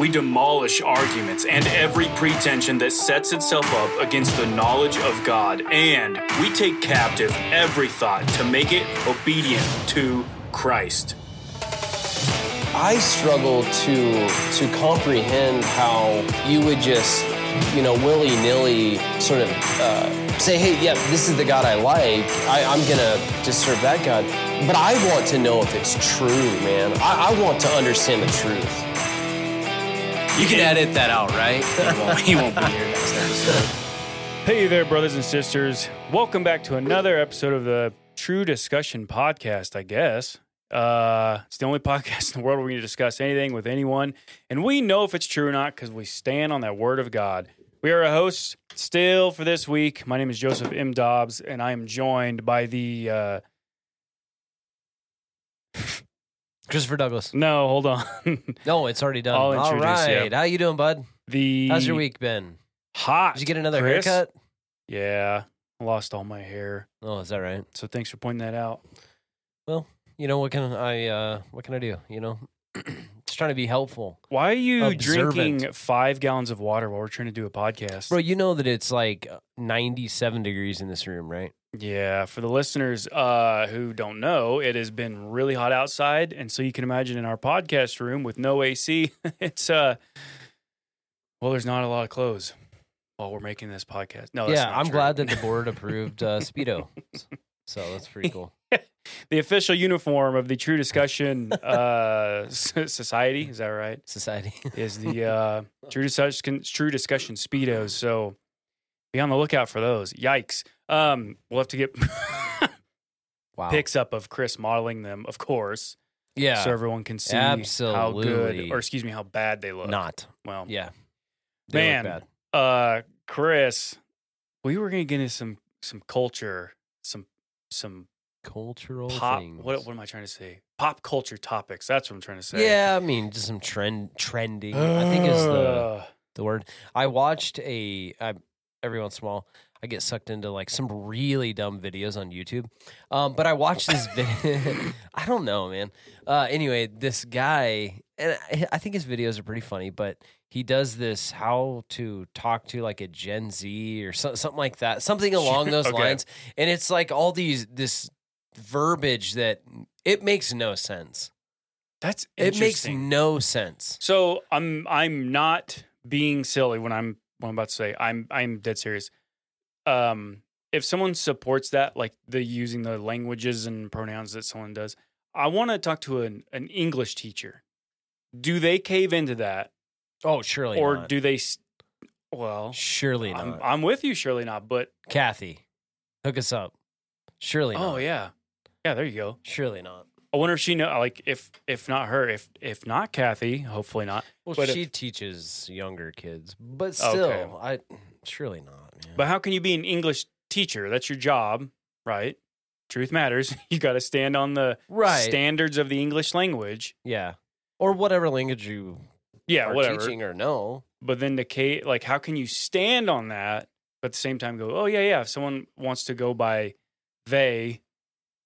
we demolish arguments and every pretension that sets itself up against the knowledge of God, and we take captive every thought to make it obedient to Christ. I struggle to to comprehend how you would just, you know, willy nilly sort of uh, say, "Hey, yeah, this is the God I like. I, I'm gonna just serve that God." But I want to know if it's true, man. I, I want to understand the truth. You can edit that out, right? He won't, he won't be here next episode. Hey there, brothers and sisters. Welcome back to another episode of the True Discussion Podcast, I guess. Uh, it's the only podcast in the world where we can discuss anything with anyone. And we know if it's true or not because we stand on that word of God. We are a host still for this week. My name is Joseph M. Dobbs, and I am joined by the. Uh, Christopher Douglas. no, hold on. No, it's already done. I'll All introduce right. How you doing, bud? the How's your week been? Hot. Did you get another Chris? haircut? Yeah, I lost all my hair. Oh, is that right? So thanks for pointing that out. Well, you know what can I uh what can I do? You know? Just trying to be helpful. Why are you Observant. drinking five gallons of water while we're trying to do a podcast? Bro, you know that it's like 97 degrees in this room, right? Yeah, for the listeners uh, who don't know, it has been really hot outside, and so you can imagine in our podcast room with no AC, it's uh, well, there's not a lot of clothes while we're making this podcast. No, that's yeah, I'm true. glad that the board approved uh Speedo. So that's pretty cool. the official uniform of the True Discussion uh, Society is that right? Society. Is the uh, True Discussion True Discussion Speedos? So be on the lookout for those. Yikes! Um, we'll have to get Wow. pics up of Chris modeling them, of course. yeah. so everyone can see how good or excuse me how bad they look Not. well Yeah. They look Man. bad. uh chris we were gonna get into some some culture some some Cultural pop things. what, what am i trying to say pop culture topics that's what i'm trying to say Yeah, I mean, just some trend trending. I think is the the word. I watched a I, every once in a while I get sucked into like some really dumb videos on YouTube. Um, but I watched this video. I don't know, man. Uh, anyway, this guy, and I, I think his videos are pretty funny. But he does this how to talk to like a Gen Z or so, something like that, something along those Okay. lines. And it's like all these this verbiage that it makes no sense. that's It makes no sense. so i'm i'm not being silly when i'm what i'm about to say i'm i'm dead serious um if someone supports that like the using the languages and pronouns that someone does i want to talk to an, an english teacher do they cave into that Oh, surely or not. do they well surely not. I'm, I'm with you surely not but Kathy, hook us up. Surely not. oh yeah yeah there you go Surely not. i wonder if she know like if if not her if if not kathy hopefully not Well, But if- she teaches younger kids, but still, Okay. I surely not. Man. but how can you be an english teacher? That's your job right? Truth matters. You got to stand on the right, standards of the english language. Yeah, or whatever language you yeah are whatever. teaching or no. but then the K, like how can you stand on that but at the same time go oh yeah yeah if someone wants to go by they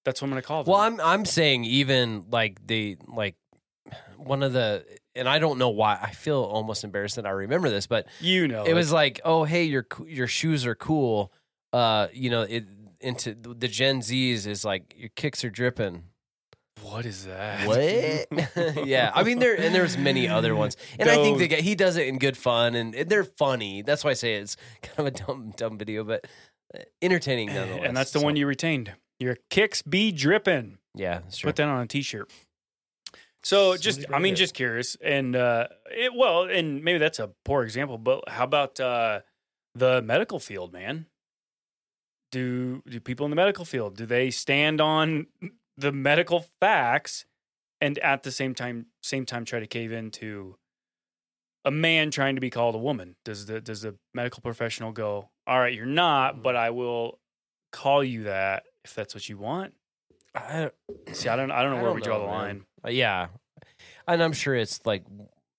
that's what i'm gonna call them. Well, I'm I'm saying even like the like one of the and I don't know why I feel almost embarrassed that I remember this, but you know it was like, oh hey, your your shoes are cool. Uh, you know, it into the Gen Zs is like your kicks are dripping. what is that What? yeah, I mean there and there's many other ones, and I think the guy, he does it in good fun, and they're funny. That's why I say it's kind of a dumb dumb video, but uh, entertaining nonetheless. and that's the So, one you retained your kicks be dripping Yeah, that's true. put that on a t-shirt so just i mean just curious and uh it, well and maybe that's a poor example but how about uh the medical field man? Do do people in the medical field do they stand on the medical facts and at the same time same time try to cave into a man trying to be called a woman? Does the does the medical professional go all right you're not but i will call you that if that's what you want I, see i don't i don't know I where don't we draw know, the line uh, yeah, and I'm sure it's like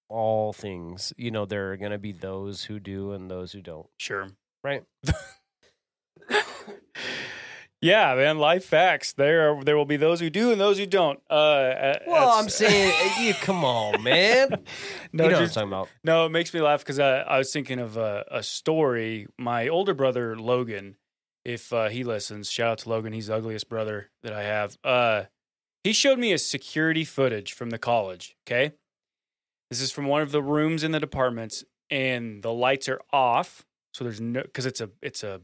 all things. You know, there are going to be those who do and those who don't. sure Right. Yeah, man. Life facts. There are there will be those who do and those who don't. Uh, uh, Well, I'm saying, uh, you come on, man. no, you know what I'm talking about. no. It makes me laugh because I, I was thinking of a, a story. My older brother Logan, if uh, he listens, shout out to Logan. He's the ugliest brother that I have. Uh, he showed me a security footage from the college. Okay, this is from one of the rooms in the departments, and the lights are off. So there's no because it's a it's a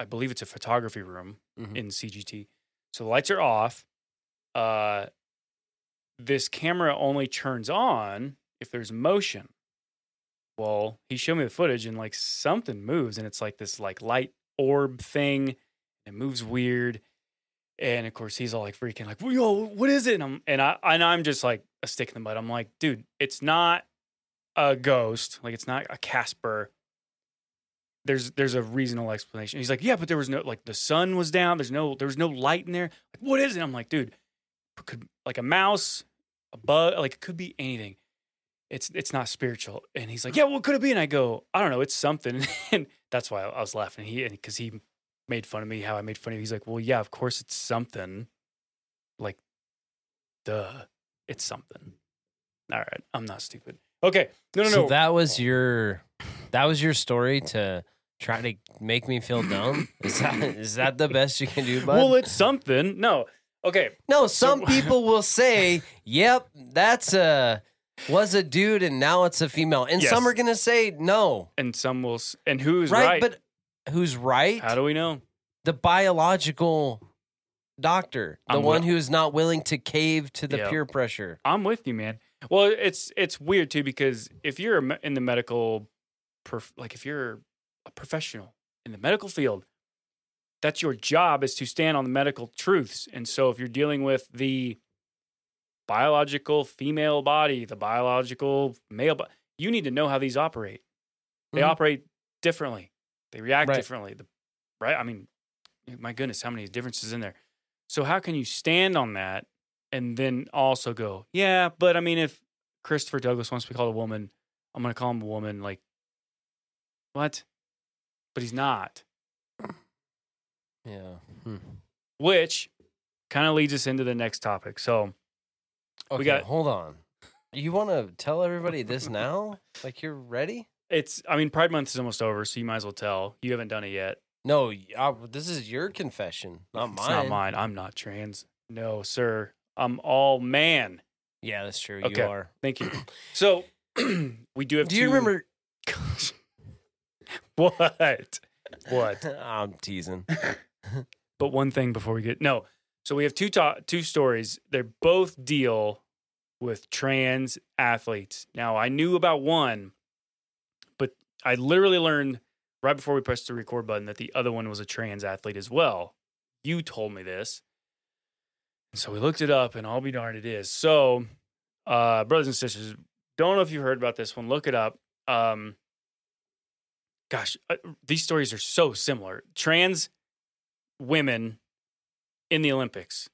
I believe it's a photography room Mhm. in CGT. So the lights are off. Uh, this camera only turns on if there's motion. Well, he showed me the footage and like something moves and it's like this like light orb thing. It moves weird. And of course he's all like freaking like, yo, what is it? And I'm and I and I'm just like a stick in the mud. I'm like, dude, it's not a ghost. Like it's not a Casper. There's there's a reasonable explanation. He's like, yeah, but there was no like the sun was down. There's no there was no light in there. Like, what is it? I'm like, dude, could like a mouse, a bug, like it could be anything. It's it's not spiritual. And he's like, yeah, what could it be? And I go, I don't know, it's something. And that's why I was laughing. He because he made fun of me how I made fun of. Him. He's like, well, yeah, of course it's something. Like, duh, it's something. All right, I'm not stupid. Okay, no, no, so no. that was your that was your story to try to make me feel dumb. Is that is that the best you can do, bud? well, it's something. No, okay. no, some people will say, "Yep, that's a was a dude and now it's a female," and some are gonna say no. And some will. And who's right, right? but who's right? how do we know? the biological doctor, the I'm one wi- who's not willing to cave to the Yep. peer pressure. I'm with you, man. Well, it's it's weird too because if you're in the medical, prof, like if you're a professional in the medical field, that's your job is to stand on the medical truths. And so, if you're dealing with the biological female body, the biological male, body, you need to know how these operate. They Mhm. operate differently. They react Right. differently. The, right? I mean, my goodness, how many differences in there? So how can you stand on that and then also go, yeah, but I mean, if Christopher Douglas wants to be called a woman, I'm going to call him a woman. Like, what? But he's not. Yeah. Hmm. Which kind of leads us into the next topic. So Okay, got- hold on. You want to tell everybody this now? Like you're ready? it's, I mean, Pride Month is almost over, so you might as well tell. You haven't done it yet. No, I- uh, this is your confession, not mine. It's not mine. I'm not trans. No, sir. I'm all man. Yeah, that's true. Okay. You are. Thank you. So we do have. Do you remember? what? What? I'm teasing. But one thing before we get no. So we have two to- two stories. They both deal with trans athletes. Now I knew about one, but I literally learned right before we pressed the record button that the other one was a trans athlete as well. You told me this. So we looked it up, and I'll be darned, it is. So, uh, brothers and sisters, don't know if you've heard about this one. Look it up. Um, gosh, uh, these stories are so similar. Trans women in the Olympics,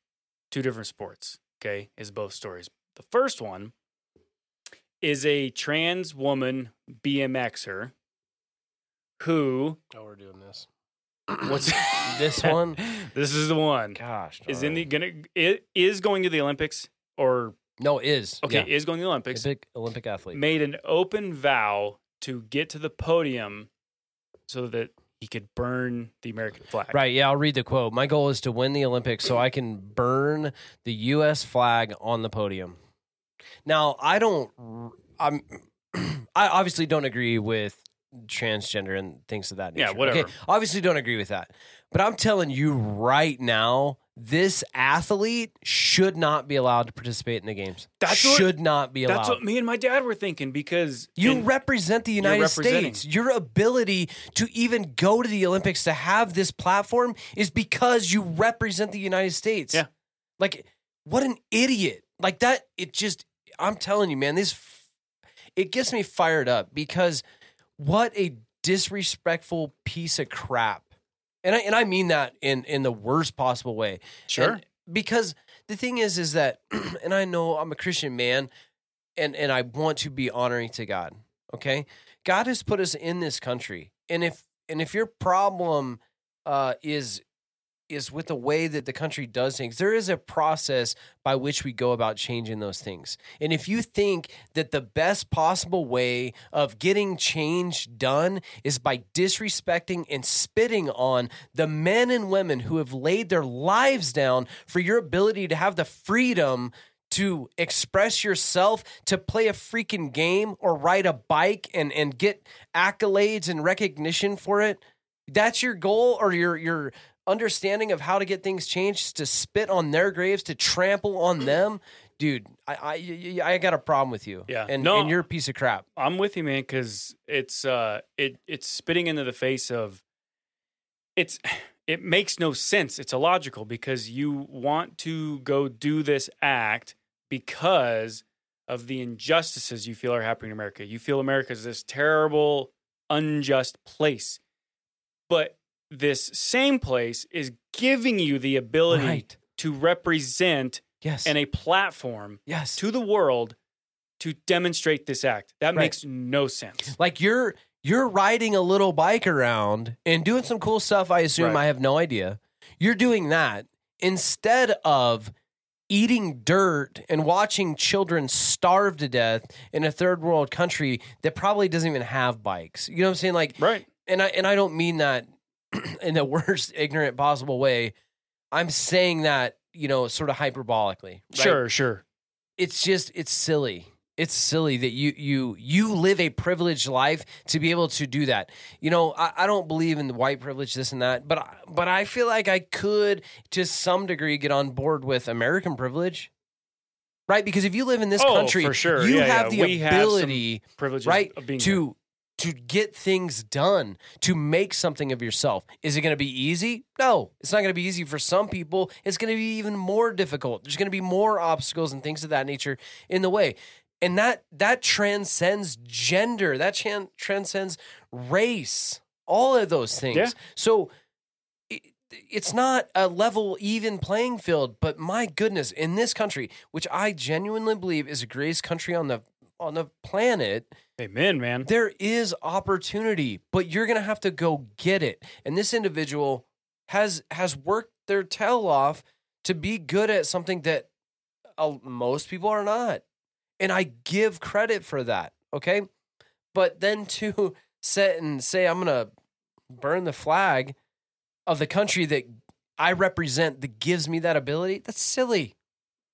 two different sports, okay, is both stories. The first one is a trans woman BMXer who Oh, we're doing this. what's This one? This is the one. Gosh, Is in the gonna it is going to the Olympics or no is okay, yeah. is going to the Olympics. Olympic Olympic athlete. Made an open vow to get to the podium so that he could burn the American flag. Right. Yeah, I'll read the quote. My goal is to win the Olympics so I can burn the U.S. flag on the podium. Now, I don't. I'm. I obviously don't agree with transgender and things of that nature. Yeah, whatever. Okay, obviously don't agree with that. But I'm telling you right now, this athlete should not be allowed to participate in the games. That's what- should not be allowed. That's what me and my dad were thinking because You represent the United. States. Your ability to even go to the Olympics to have this platform is because you represent the United States. Yeah. Like, what an idiot. Like that, it just, I'm telling you, man, this, it gets me fired up because what a disrespectful piece of crap. And I, and I mean that in, in the worst possible way. Sure. And because the thing is, is that, and I know I'm a Christian man, and and I want to be honoring to God. Okay, God has put us in this country, and if and if your problem uh, is is with the way that the country does things. There is a process by which we go about changing those things. And if you think that the best possible way of getting change done is by disrespecting and spitting on the men and women who have laid their lives down for your ability to have the freedom to express yourself, to play a freaking game or ride a bike and, and get accolades and recognition for it, that's your goal or your your understanding of how to get things changed to spit on their graves to trample on them dude i i, I got a problem with you Yeah. and, No. and you're a piece of crap I'm with you, man, because it's uh it it's spitting into the face of it's it makes no sense. It's illogical because you want to go do this act because of the injustices you feel are happening in America. You feel America is this terrible, unjust place. But this same place is giving you the ability right to represent yes and a platform yes to the world to demonstrate this act. That Right. makes no sense. like you're you're riding a little bike around and doing some cool stuff i assume Right. i have no idea you're doing that instead of eating dirt and watching children starve to death in a third world country that probably doesn't even have bikes you know what i'm saying like Right. and I and I don't mean that in the worst ignorant possible way. I'm saying that, you know, sort of hyperbolically. right? Sure, sure. It's just it's silly. It's silly that you you you live a privileged life to be able to do that. You know, I, I don't believe in the white privilege, this and that, but I- but I feel like I could to some degree get on board with American privilege. Right? Because if you live in this Oh, country, for sure. you Yeah, have yeah. the We have ability Privileges right of being here. To get things done to make something of yourself. Is it going to be easy? No. It's not going to be easy for some people. It's going to be even more difficult. There's going to be more obstacles and things of that nature in the way. And that that transcends gender. That chan- transcends race. All of those things. Yeah. so it, it's not a level even playing field but my goodness in this country which i genuinely believe is the greatest country on the on the planet Amen, man. there is opportunity, but you're going to have to go get it. And this individual has has worked their tail off to be good at something that uh, most people are not. And I give credit for that, okay? But then to sit and say I'm going to burn the flag of the country that I represent that gives me that ability, that's silly.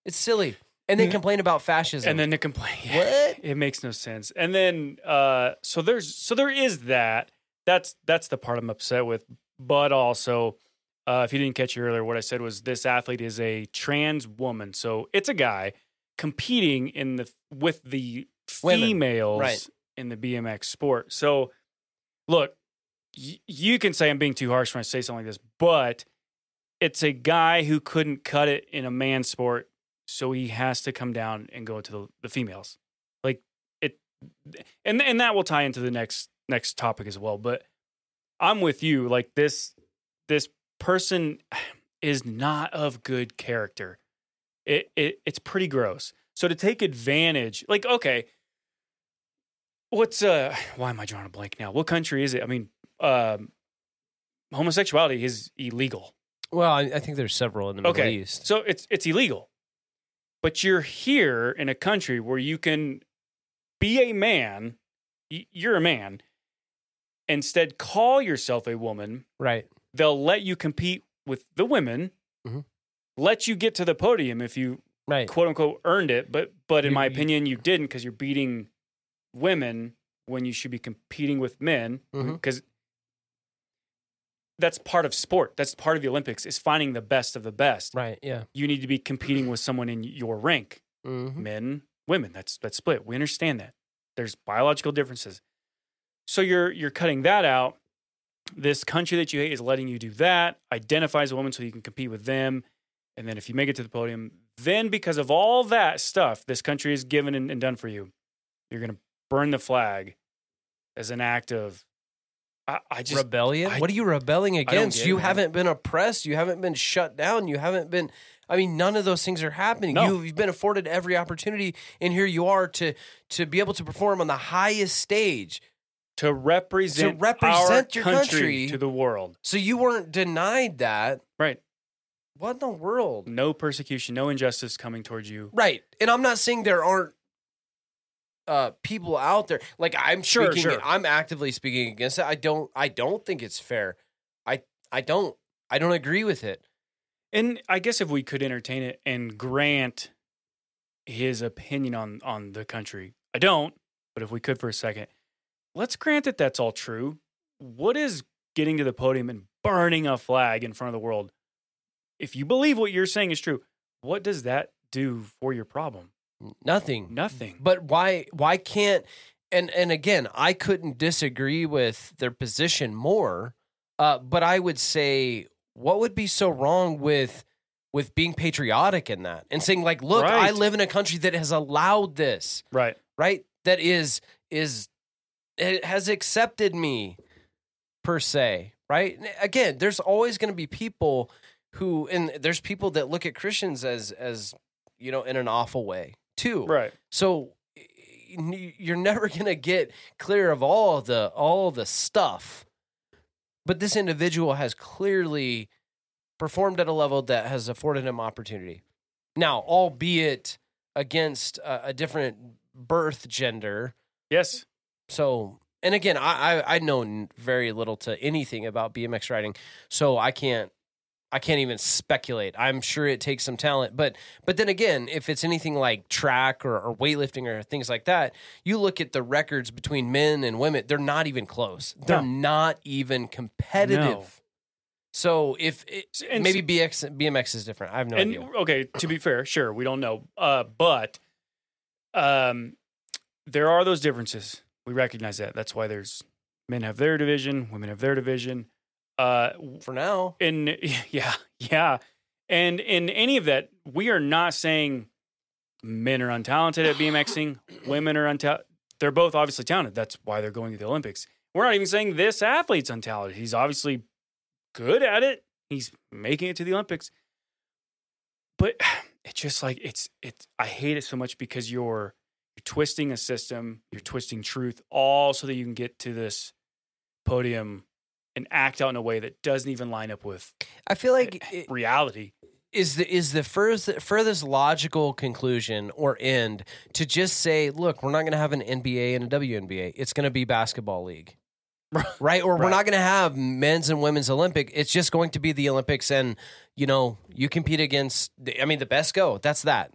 It's silly. And then Mhm. complain about fascism. And then to complain. What? It makes no sense. And then uh so there's so there is that. That's that's the part I'm upset with. But also, uh if you didn't catch it earlier, what I said was this athlete is a trans woman. So it's a guy competing in the with the Women. females Right. in the BMX sport. So look, y- you can say I'm being too harsh when I say something like this, but it's a guy who couldn't cut it in a man sport, so he has to come down and go to the, the females. Like it, and and that will tie into the next next topic as well. But I'm with you. Like this this person is not of good character. It, it it's pretty gross. So to take advantage, like okay, what's uh why am I drawing a blank now? What country is it? I mean, um, homosexuality is illegal. well, I, I think there's several in the Middle Okay, East. so it's it's illegal. But you're here in a country where you can be a man. You're a man. Instead, call yourself a woman. Right. They'll let you compete with the women. Mhm. Let you get to the podium if you Right. quote unquote earned it. But but in You- my opinion, you didn't because you're beating women when you should be competing with men. Because that's part of sport. That's part of the Olympics is finding the best of the best Right. Yeah. you need to be competing with someone in your rank Mm-hmm. men women that's that's split we understand that there's biological differences so you're you're cutting that out this country that you hate is letting you do that identifies a woman so you can compete with them and then if you make it to the podium then because of all that stuff this country is given and, and done for you you're going to burn the flag as an act of i, I just Rebellion? I- what are you rebelling against? You it, haven't been oppressed. You haven't been shut down. You haven't been. I mean, none of those things are happening. No. You've, you've been afforded every opportunity, and here you are to to be able to perform on the highest stage. to represent, to represent our your country, country. to the world So you weren't denied that. right what in the world? No persecution, no injustice coming towards you. Right. And I'm not saying there aren't uh people out there like I'm Sure, speaking sure. I'm actively speaking against it. I don't I don't think it's fair. I I don't I don't agree with it. And I guess if we could entertain it and grant his opinion on on the country, I don't. But if we could for a second, let's grant that that's all true. What is getting to the podium and burning a flag in front of the world? If you believe what you're saying is true, what does that do for your problem? Nothing. Nothing. But why why can't and and again, I couldn't disagree with their position more. Uh, but I would say what would be so wrong with with being patriotic in that and saying like, look, I live in a country that has allowed this, right. right? That is is it has accepted me per se, right? And Again, there's always going to be people who and there's people that look at Christians as as you know in an awful way too. Right. So eh, you're never going to get clear of all the all the stuff. But this individual has clearly performed at a level that has afforded him opportunity. Now, albeit against a, a different birth gender. Yes. So, and again, I, I I know very little to anything about BMX riding, so I can't I can't even speculate. I'm sure it takes some talent, but but then again, if it's anything like track or, or weightlifting or things like that, you look at the records between men and women; they're not even close. They're No. not even competitive. No. So if it, And maybe BX BMX is different, I have no and idea. okay, to be fair, sure, we don't know. Uh, but um, there are those differences. We recognize that. That's why there's men have their division, women have their division. Uh, For now, in yeah, yeah, and in any of that, we are not saying men are untalented at BMXing, women are untalented. They're both obviously talented. That's why they're going to the Olympics. We're not even saying this athlete's untalented. He's obviously good at it. He's making it to the Olympics. But it's just like it's it's I hate it so much because you're you're twisting a system, you're twisting truth all so that you can get to this podium and act out in a way that doesn't even line up with I feel like it, reality. is the is the furthest furthest logical conclusion or end to just say, look, we're not going to have an NBA and a WNBA. It's going to be basketball league. Right? Or we're not going to have men's and women's Olympic. It's just going to be the Olympics and, you know, you compete against the, I mean the best go. That's that.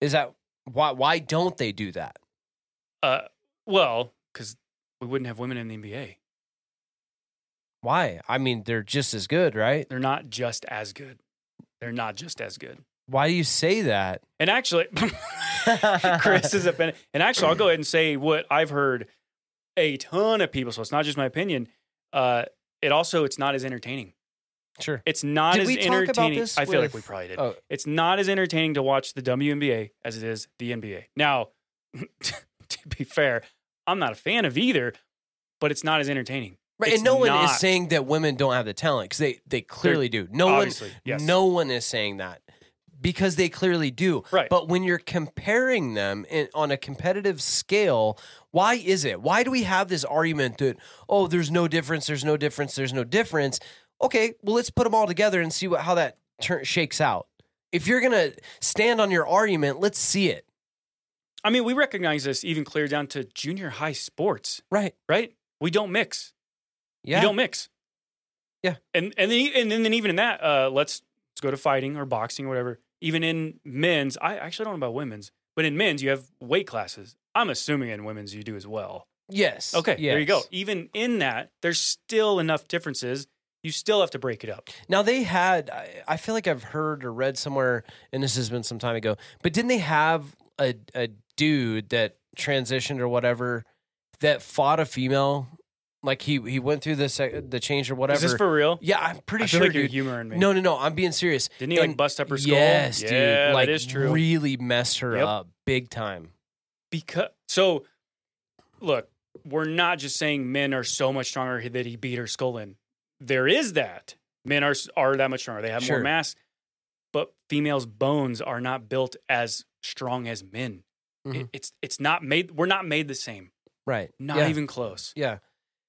Is that why why don't they do that? Uh, well, because we wouldn't have women in the NBA. Why? I mean, they're just as good, right? They're not just as good. They're not just as good. Why do you say that? And actually, Chris is offended. And actually, I'll go ahead and say what I've heard a ton of people. So it's not just my opinion. Uh, it also it's not as entertaining. Sure. It's not Did as we talk about entertaining. this I feel like we probably did. Oh, It's not as entertaining to watch the WNBA as it is the NBA. Now, to be fair, I'm not a fan of either, but it's not as entertaining. Right, It's and no one is saying that women don't have the talent because they they clearly do. No one, yes. no one is saying that because they clearly do. Right. But when you're comparing them in, on a competitive scale, why is it? Why do we have this argument that oh, there's no difference, there's no difference, there's no difference? Okay, well, let's put them all together and see what how that turn shakes out. If you're gonna stand on your argument, let's see it. I mean, we recognize this even clear down to junior high sports, Right. right? We don't mix. Yeah. You don't mix. Yeah. And and then and then even in that, uh, let's let's go to fighting or boxing or whatever. Even in men's, I actually don't know about women's, but in men's you have weight classes. I'm assuming in women's you do as well. yes. Okay, there you go. Even in that, there's still enough differences. You still have to break it up. Now they had, I- I feel like I've heard or read somewhere, and this has been some time ago, but didn't they have a a dude that transitioned or whatever that fought a female? Like he he went through the sec- the change or whatever. Is this for real? yeah, I'm pretty I feel sure, like you're dude. humoring me. No, no, no. I'm being serious. Didn't he like And- bust up her skull? Yes, dude. Yeah, like that is true. really messed her Yep. up big time. because so look we're not just saying men are so much stronger that he beat her skull in there is that men are are that much stronger they have Sure. more mass but females bones are not built as strong as men It- Mhm. it's it's not made we're not made the same Right. not yeah. even close Yeah.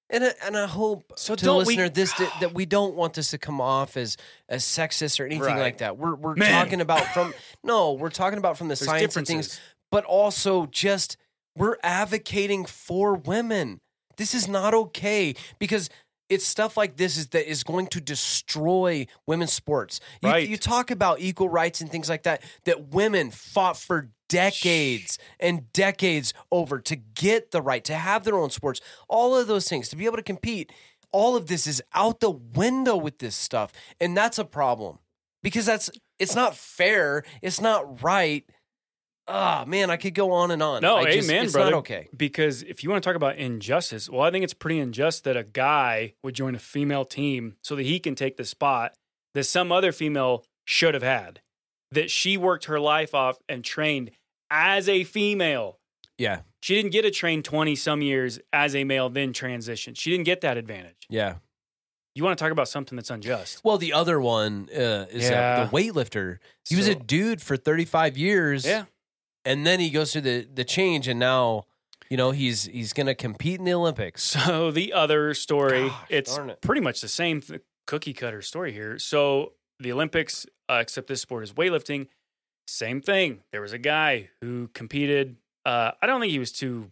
And I, and I hope So to the don't we- listener this that, that we don't want this to come off as as sexist or anything Right. like that. We're we're Men. talking about from no, we're talking about from the There's science of things, but also just we're advocating for women. This is not okay because it's stuff like this is that is going to destroy women's sports. You, Right. you talk about equal rights and things like that that women fought for decades and decades over to get the right to have their own sports. All of those things to be able to compete. All of this is out the window with this stuff, and that's a problem because that's it's not fair. It's not right. Ah, man, I could go on and on. No, I just- amen, it's brother. not okay. Because if you want to talk about injustice, well, I think it's pretty unjust that a guy would join a female team so that he can take the spot that some other female should have had. That she worked her life off and trained as a female. Yeah, She didn't get to train 20 some years as a male, then transition. She didn't get that advantage. yeah. You want to talk about something that's unjust. Well, the other one uh, is Yeah. uh, the weightlifter. He was a dude for 35 years. Yeah. and then he goes through the the change, and now you know he's he's going to compete in the Olympics. So the other story, Gosh, it's it. pretty much the same th- cookie cutter story here. So the Olympics, uh, except this sport is weightlifting, same thing. There was a guy who competed. Uh, I don't think he was too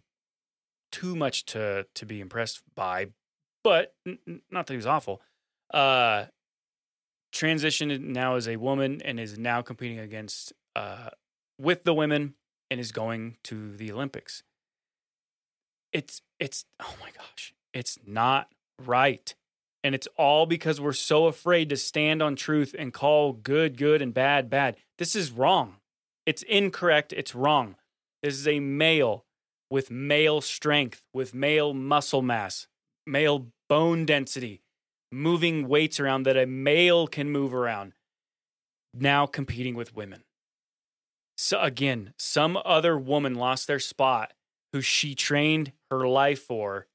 too much to to be impressed by, but n- not that he was awful. Uh, transitioned now as a woman and is now competing against uh, with the women and is going to the Olympics it's it's oh my gosh it's not right and it's all because we're so afraid to stand on truth and call good good and bad bad. This is wrong. It's incorrect. It's wrong. This is a male with male strength with male muscle mass male bone density moving weights around that a male can move around now competing with women. So again some other woman lost their spot who she trained her life for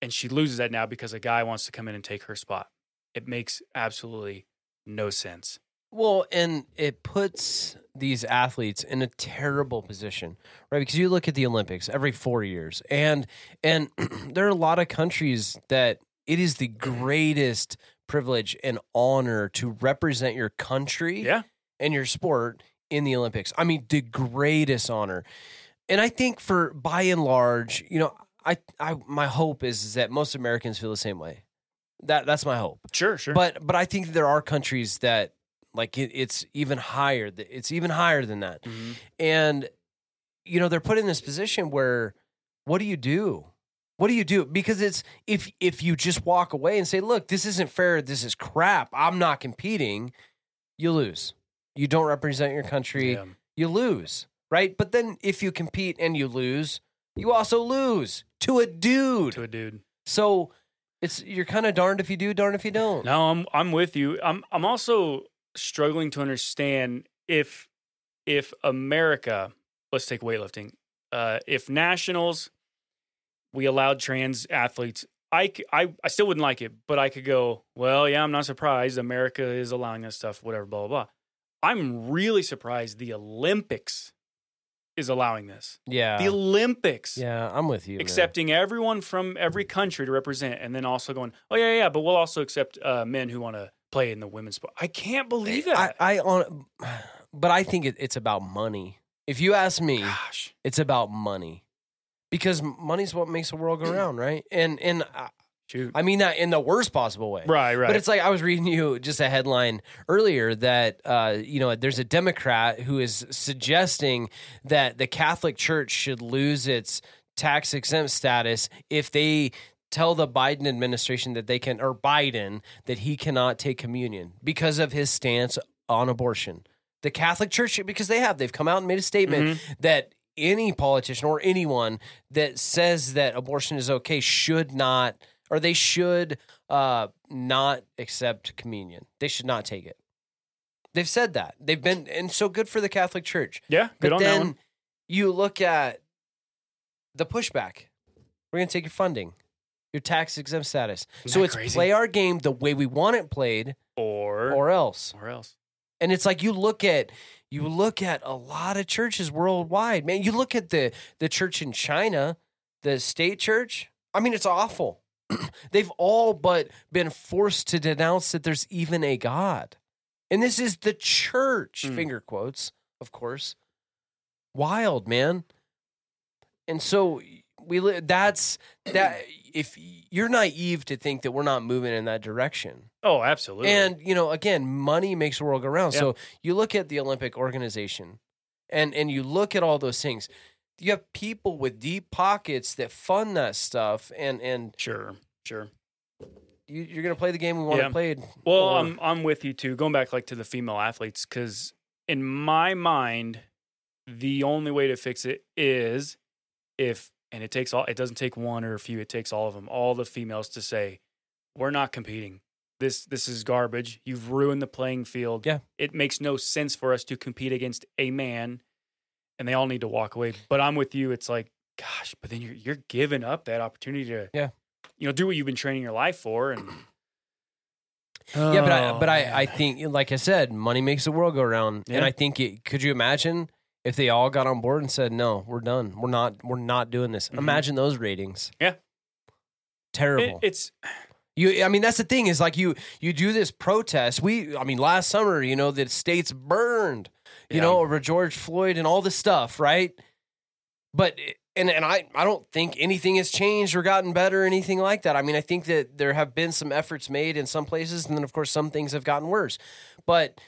and she loses that now because a guy wants to come in and take her spot it makes absolutely no sense Well, and it puts these athletes in a terrible position, right? Because you look at the Olympics every four years, and and there are a lot of countries that it is the greatest privilege and honor to represent your country yeah and your sport in the Olympics. I mean, the greatest honor. And I think for by and large, you know, I, I my hope is, is that most Americans feel the same way. That that's my hope. sure sure But but I think there are countries that like it, it's even higher. It's even higher than that. Mhm. And you know, they're put in this position where what do you do? What do you do? Because it's if if you just walk away and say, "Look, this isn't fair. This is crap. I'm not competing." You lose. You don't represent your country. Yeah. You lose, right? But then if you compete and you lose, you also lose to a dude. to a dude So it's you're kind of darned if you do, darned if you don't. No, I'm I'm with you. I'm I'm also struggling to understand if if America, let's take weightlifting, uh, if nationals we allowed trans athletes, I, I, I still wouldn't like it, but I could go, well, yeah, I'm not surprised. America is allowing this stuff, whatever, blah blah blah. I'm really surprised the Olympics is allowing this. Yeah. The Olympics yeah, I'm with you. man. accepting everyone from every country to represent, and then also going, oh yeah, yeah, but we'll also accept uh, men who want to play in the women's sport. I can't believe that. I, I on, but I think it, it's about money. If you ask me, Gosh, it's about money because money's what makes the world go round, right? And and I, shoot, I mean that in the worst possible way. right, right. But it's like I was reading you just a headline earlier that uh, you know there's a Democrat who is suggesting that the Catholic Church should lose its tax exempt status if they tell the Biden administration that they can or Biden that he cannot take communion because of his stance on abortion. The Catholic Church because they have they've come out and made a statement that any politician or anyone that says that abortion is okay should not or they should uh, not accept communion. They should not take it. They've said that. They've been and so good for the Catholic Church. yeah, good But on that then one. you look at the pushback. We're going to take your funding, your tax exempt status. so that it's crazy? play our game the way we want it played, Or or else. or else. And it's like you look at you look at a lot of churches worldwide. Man, you look at the the church in China, the state church. I mean, it's awful. They've all but been forced to denounce that there's even a God. And this is the church, Mm. finger quotes, of course. Wild, man. And so we li- that's that if you're naive to think that we're not moving in that direction. Oh, absolutely. And you know, again, money makes the world go round. Yeah. So you look at the Olympic organization, and and you look at all those things. You have people with deep pockets that fund that stuff, and and sure, sure. you, you're going to play the game we want Yeah. to play. Well, or- I'm I'm with you too. Going back like to the female athletes, because in my mind, the only way to fix it is if, and it takes all. It doesn't take one or a few. It takes all of them, all the females, to say, "We're not competing. This this is garbage. You've ruined the playing field. Yeah. it makes no sense for us to compete against a man." And they all need to walk away. But I'm with you. It's like, gosh, but then you're you're giving up that opportunity to, Yeah. you know, do what you've been training your life for, and yeah, but I, Oh, but I. I think, like I said, money makes the world go round, and I think it. Could you imagine if they all got on board and said, "No, we're done. We're not. We're not doing this." Mhm. Imagine those ratings. Yeah. terrible. It- it's You, I mean, that's the thing is like you, you do this protest. We, I mean, last summer, you know, the states burned, you Yeah. know, over George Floyd and all this stuff, right? But and and I, I don't think anything has changed or gotten better or anything like that. I mean, I think that there have been some efforts made in some places, and then of course some things have gotten worse. But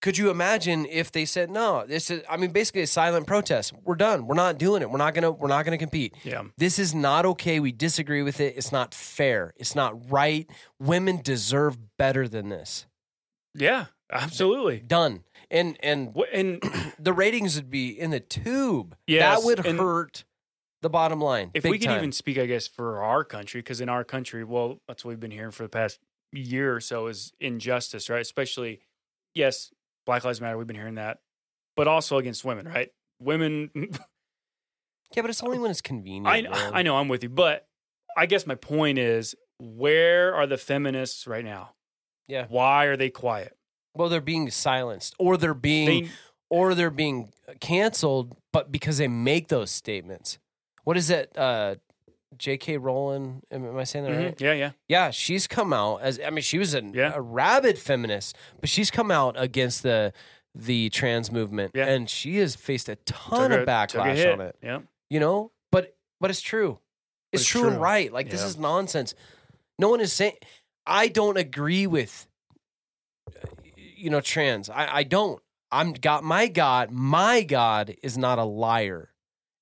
could you imagine if they said no? This is, I mean, basically a silent protest. We're done. We're not doing it. We're not gonna. We're not gonna compete. yeah. This is not okay. We disagree with it. It's not fair. It's not right. Women deserve better than this. Yeah, absolutely. Done. And and And the ratings would be in the tube. Yes, that would hurt the bottom line. if we can time. even speak, I guess, for our country, because in our country, well, that's what we've been hearing for the past year or so is injustice, right? Especially, yes, Black Lives Matter. We've been hearing that, but also against women, right? Women. yeah, but it's only when it's convenient. I man. I know I'm with you, but I guess my point is, where are the feminists right now? Yeah. Why are they quiet? Well, they're being silenced, or they're being, They or they're being canceled, but because they make those statements. What is it? Uh, J.K. Rowling. Am, I saying that Mhm. right? yeah yeah Yeah, she's come out as I mean, she was a, Yeah. a rabid feminist, but she's come out against the the trans movement, Yeah. and she has faced a ton of backlash on it. Yeah. You know, but but it's true. It's, it's true, and right. Like this is nonsense. No one is saying. I don't agree with. You know, trans. I, I don't. I'm God. My God. My God is not a liar,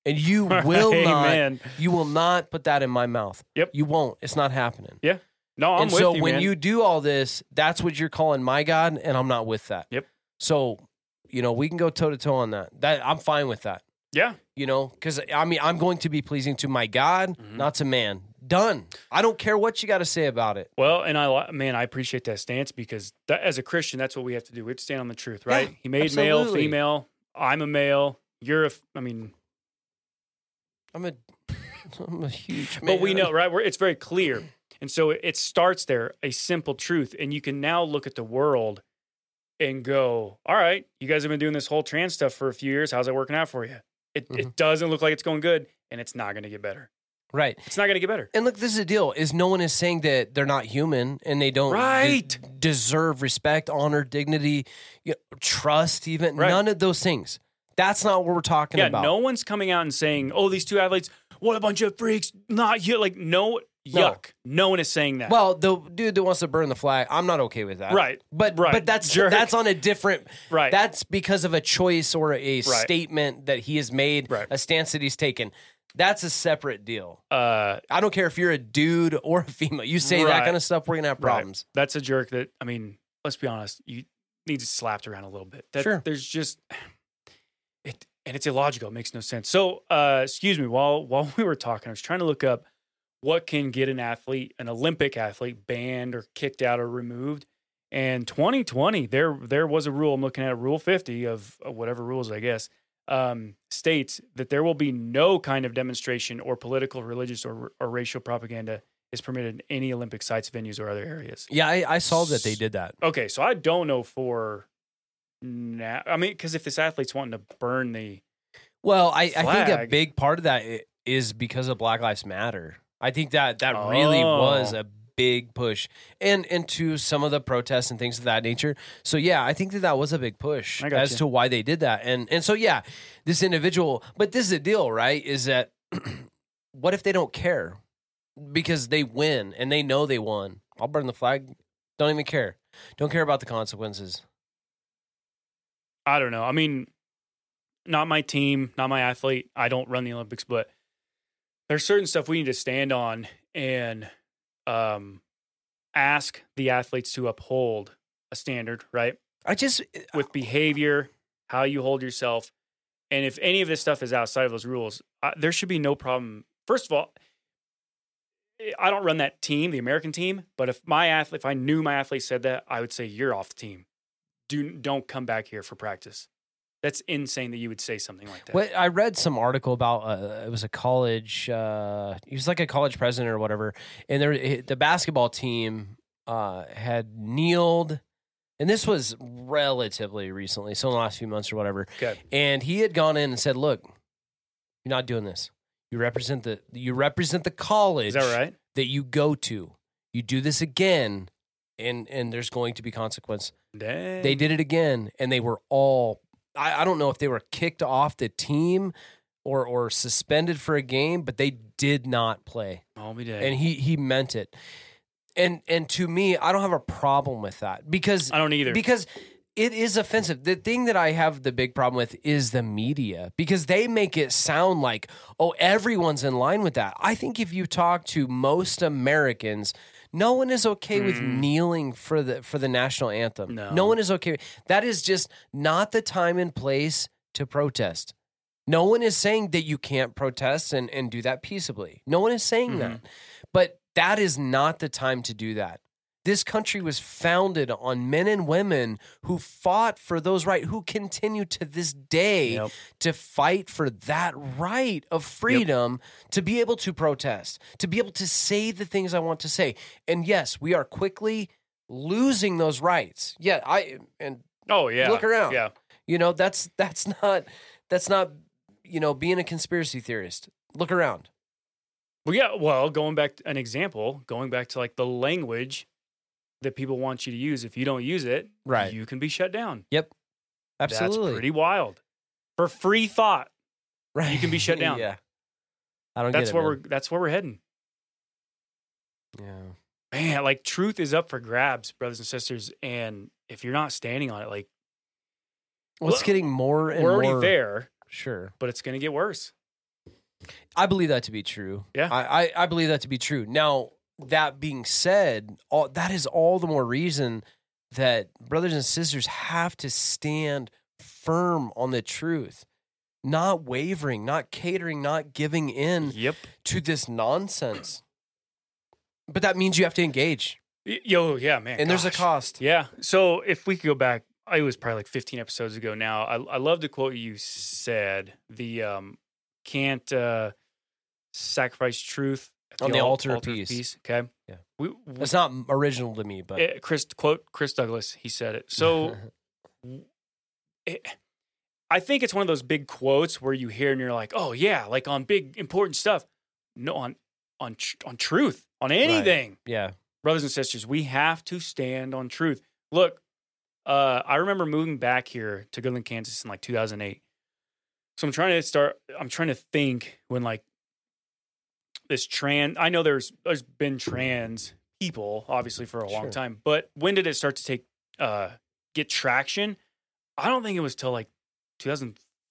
and you will not. You will not put that in my mouth. Yep. You won't. It's not happening Yeah. No, I'm and with so you, when man. you do all this, that's what you're calling my God, and I'm not with that. Yep. So, you know, we can go toe to toe on that. That I'm fine with that. yeah, You know, because I mean, I'm going to be pleasing to my God, Mhm. not to man. Done. I don't care what you got to say about it. Well, and I man, I appreciate that stance because that, as a Christian, that's what we have to do. We have to stand on the truth, right? Yeah, he made male, female. I'm a male. You're a. I mean, I'm a, I'm a huge man. but we know, right? We're, it's very clear, and so it, it starts there, a simple truth, and you can now look at the world and go, "All right, you guys have been doing this whole trans stuff for a few years. How's that working out for you? It Mhm. it doesn't look like it's going good, and it's not going to get better. Right. It's not going to get better. And look, this is the deal: is no one is saying that they're not human and they don't de- Right. deserve respect, honor, dignity, you know, trust, even Right. none of those things. That's not what we're talking Yeah, about. no one's coming out and saying, "Oh, these two athletes, what a bunch of freaks." Not you. Like no, No. yuck. No one is saying that. Well, the dude that wants to burn the flag, I'm not okay with that. Right. But Right. but that's Jerk. that's on a different right. that's because of a choice or a statement that he has made, Right. a stance that he's taken. That's a separate deal. uh, I don't care if you're a dude or a female. You say that kind of stuff, we're gonna have Right. problems. that's a jerk. That I mean, let's be honest. You need to slapped around a little bit. That, Sure. There's just it, and it's illogical. It makes no sense. So, uh, excuse me. While while we were talking, I was trying to look up what can get an athlete, an Olympic athlete, banned or kicked out or removed. And 2020, there there was a rule. I'm looking at Rule 50 of, of whatever rules, I guess, um, states that there will be no kind of demonstration or political, religious, or, or racial propaganda is permitted in any Olympic sites, venues, or other areas. Yeah, I, I saw that they did that. Okay, so I don't know for now. I mean, because if this athlete's wanting to burn the Well, I, I think a big part of that is because of Black Lives Matter. I think that that really was Oh. a big push, and into some of the protests and things of that nature. So yeah, I think that that was a big push as you. to why they did that, and and so yeah, this individual. But this is the deal, right? Is that what if they don't care because they win and they know they won? I'll burn the flag. Don't even care. Don't care about the consequences. I don't know. I mean, not my team, not my athlete. I don't run the Olympics, but there's certain stuff we need to stand on and um, ask the athletes to uphold a standard, right? I just With behavior, how you hold yourself. And if any of this stuff is outside of those rules, I, there should be no problem. First of all, I don't run that team, the American team, but if my athlete, if I knew my athlete said that, I would say you're off the team. Do don't come back here for practice. That's insane that you would say something like that. What I read some article about uh, it was a college. Uh, he was like a college president or whatever, and there the basketball team uh, had kneeled, and this was relatively recently, so in the last few months or whatever. Okay. And he had gone in and said, "Look, you're not doing this. You represent the you represent the college Is that right? that you go to. You do this again, and and there's going to be consequence." Dang. They did it again, and they were all. I, I don't know if they were kicked off the team or or suspended for a game, but they did not play, I'll be and he he meant it. And and to me, I don't have a problem with that because I don't either. because it is offensive. The thing that I have the big problem with is the media because they make it sound like, oh, everyone's in line with that. I think if you talk to most Americans, no one is okay with Mm. kneeling for the for the national anthem. No. one is okay. That is just not the time and place to protest. No one is saying that you can't protest and, and do that peaceably. No one is saying Mhm. that. But that is not the time to do that. This country was founded on men and women who fought for those rights, who continue to this day Yep. to fight for that right of freedom to be able to protest, to be able to say the things I want to say. And yes, we are quickly losing those rights. Yeah, I and oh yeah. Look around. Yeah. you know that's that's not that's not you know being a conspiracy theorist. Look around. Well, yeah. Well, going back to an example, going back to like the language that people want you to use. If you don't use it, Right. you can be shut down. Yep. Absolutely. That's pretty wild. For free thought, right. you can be shut down. yeah. I don't that's get it. where man. we're. That's where we're heading. Yeah. Man, like truth is up for grabs, brothers and sisters. And if you're not standing on it, like Well, it's getting more and we're already more there, Sure. but it's going to get worse. I believe that to be true. Yeah. I, I, I believe that to be true. Now, that being said, all, that is all the more reason that brothers and sisters have to stand firm on the truth, not wavering, not catering, not giving in Yep. to this nonsense. But that means you have to engage, Yo, yeah, man. and there's a cost. Yeah. So if we could go back, it was probably like 15 episodes ago now. I, I love the quote you said. The um, can't uh, sacrifice truth On the al- altar of peace. Okay. Yeah. We, It's not original to me, but eh, Chris quote Chris Douglas. He said it. So it, I think it's one of those big quotes where you hear and you're like, oh yeah, like on big important stuff. No, on on tr- on truth, on anything yeah, brothers and sisters, we have to stand on truth. Look, uh, I remember moving back here to Goodland, Kansas in like 2008. So I'm trying to start. I'm trying to think when like this trans. I know there's there's been trans people obviously for a long Sure. time, but when did it start to take uh get traction? I don't think it was till like